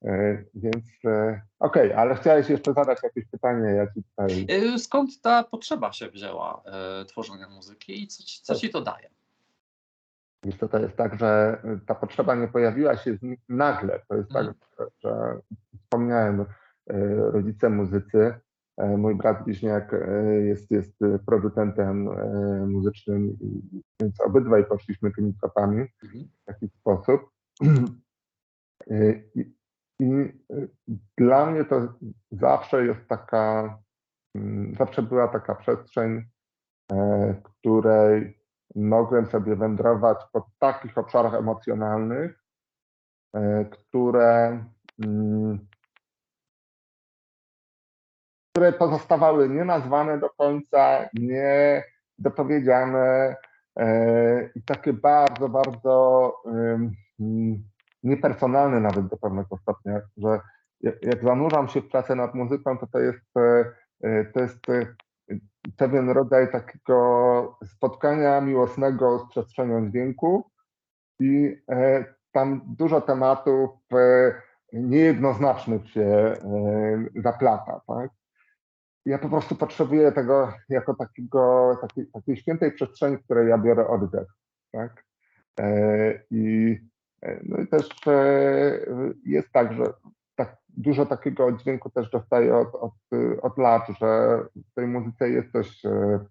Speaker 2: E, Więc e, okej, ale chciałeś jeszcze zadać jakieś pytanie, ja ci tutaj...
Speaker 1: Y, Skąd ta potrzeba się wzięła e, tworzenia muzyki i co ci, co ci to daje?
Speaker 2: Wiesz, to jest tak, że ta potrzeba nie pojawiła się nagle. To jest tak,
Speaker 1: Mhm.
Speaker 2: że, że wspomniałem, e, rodzice muzycy, e, mój brat bliźniak e, jest, jest e, producentem e, muzycznym, więc obydwaj poszliśmy tymi tropami
Speaker 1: Mhm.
Speaker 2: w taki sposób. E, I, i e, dla mnie to zawsze jest taka, mm, zawsze była taka przestrzeń, e, w której mogłem sobie wędrować po takich obszarach emocjonalnych, e, które, mm, które pozostawały nienazwane do końca, nie dopowiedziane e, i takie bardzo, bardzo mm, niepersonalne nawet do pewnego stopnia, że jak, zanurzam się w pracę nad muzyką, to to jest, e, e, to jest pewien rodzaj takiego spotkania miłosnego z przestrzenią dźwięku i tam dużo tematów niejednoznacznych się zaplata, tak? Ja po prostu potrzebuję tego jako takiego, takiej, takiej świętej przestrzeni, w której ja biorę oddech, tak? E, I, e, no i też e, jest tak, że tak dużo takiego dźwięku też dostaję od, od, od lat, że w tej muzyce jest coś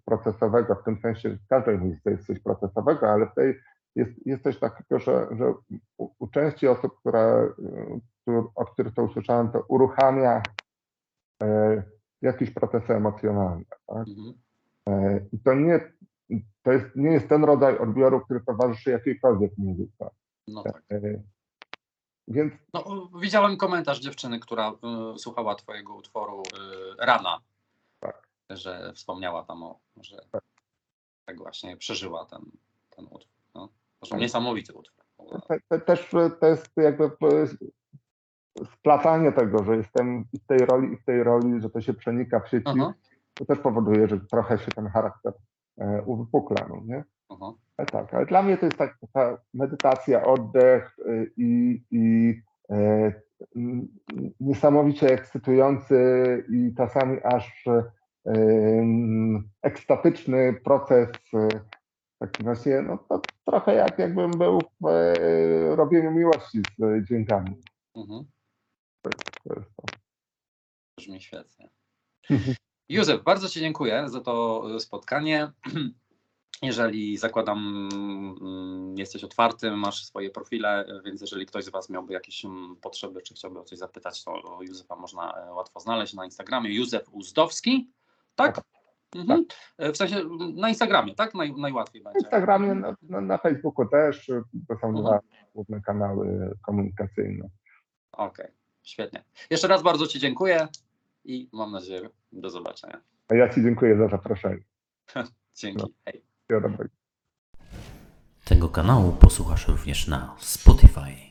Speaker 2: procesowego, w tym sensie, że w każdej muzyce jest coś procesowego, ale w tej jest, jest coś takiego, że, że u, u części osób, które, któr- od których to usłyszałem, to uruchamia jakieś procesy emocjonalne. Tak?
Speaker 1: Mhm.
Speaker 2: E, I to nie, to jest, nie jest ten rodzaj odbioru, który towarzyszy jakiejkolwiek muzyce.
Speaker 1: No tak.
Speaker 2: E, Więc
Speaker 1: No, widziałem komentarz dziewczyny, która y, słuchała twojego utworu y, Rana.
Speaker 2: Tak.
Speaker 1: Że wspomniała tam o, że tak właśnie przeżyła ten, ten utwór. No. Zresztą
Speaker 2: Tak.
Speaker 1: niesamowity utwór.
Speaker 2: te, te, też e, to jest jakby e, splatanie tego, że jestem w tej roli, i w tej roli, że to się przenika w sieci,
Speaker 1: Aha,
Speaker 2: to też powoduje, że trochę się ten charakter e, uwypukla, no nie?
Speaker 1: aha.
Speaker 2: Ale tak, ale dla mnie to jest tak taka medytacja, oddech y, i, i e, niesamowicie ekscytujący i czasami aż e, ekstatyczny proces, e, taki właśnie, no to trochę jak jakbym był w e, robieniu miłości z e, dźwiękami.
Speaker 1: Mhm.
Speaker 2: To.
Speaker 1: Brzmi świetnie. Józef, bardzo Ci dziękuję za to y, spotkanie. Jeżeli zakładam, mm, jesteś otwarty, masz swoje profile, y, więc jeżeli ktoś z Was miałby jakieś mm, potrzeby, czy chciałby o coś zapytać, to Józefa można e, łatwo znaleźć na Instagramie. Józef Uzdowski, tak? Mhm. E, W sensie mm, na Instagramie, tak? Naj, najłatwiej będzie.
Speaker 2: Instagramie, na, na, na Facebooku też, to są
Speaker 1: Mhm.
Speaker 2: dwa główne kanały komunikacyjne.
Speaker 1: Okej, świetnie. Jeszcze raz bardzo Ci dziękuję i mam nadzieję do zobaczenia.
Speaker 2: A ja Ci dziękuję za zaproszenie.
Speaker 1: Dzięki. Hej.
Speaker 2: Wszystkiego dobrego.
Speaker 3: Tego kanału posłuchasz również na Spotify.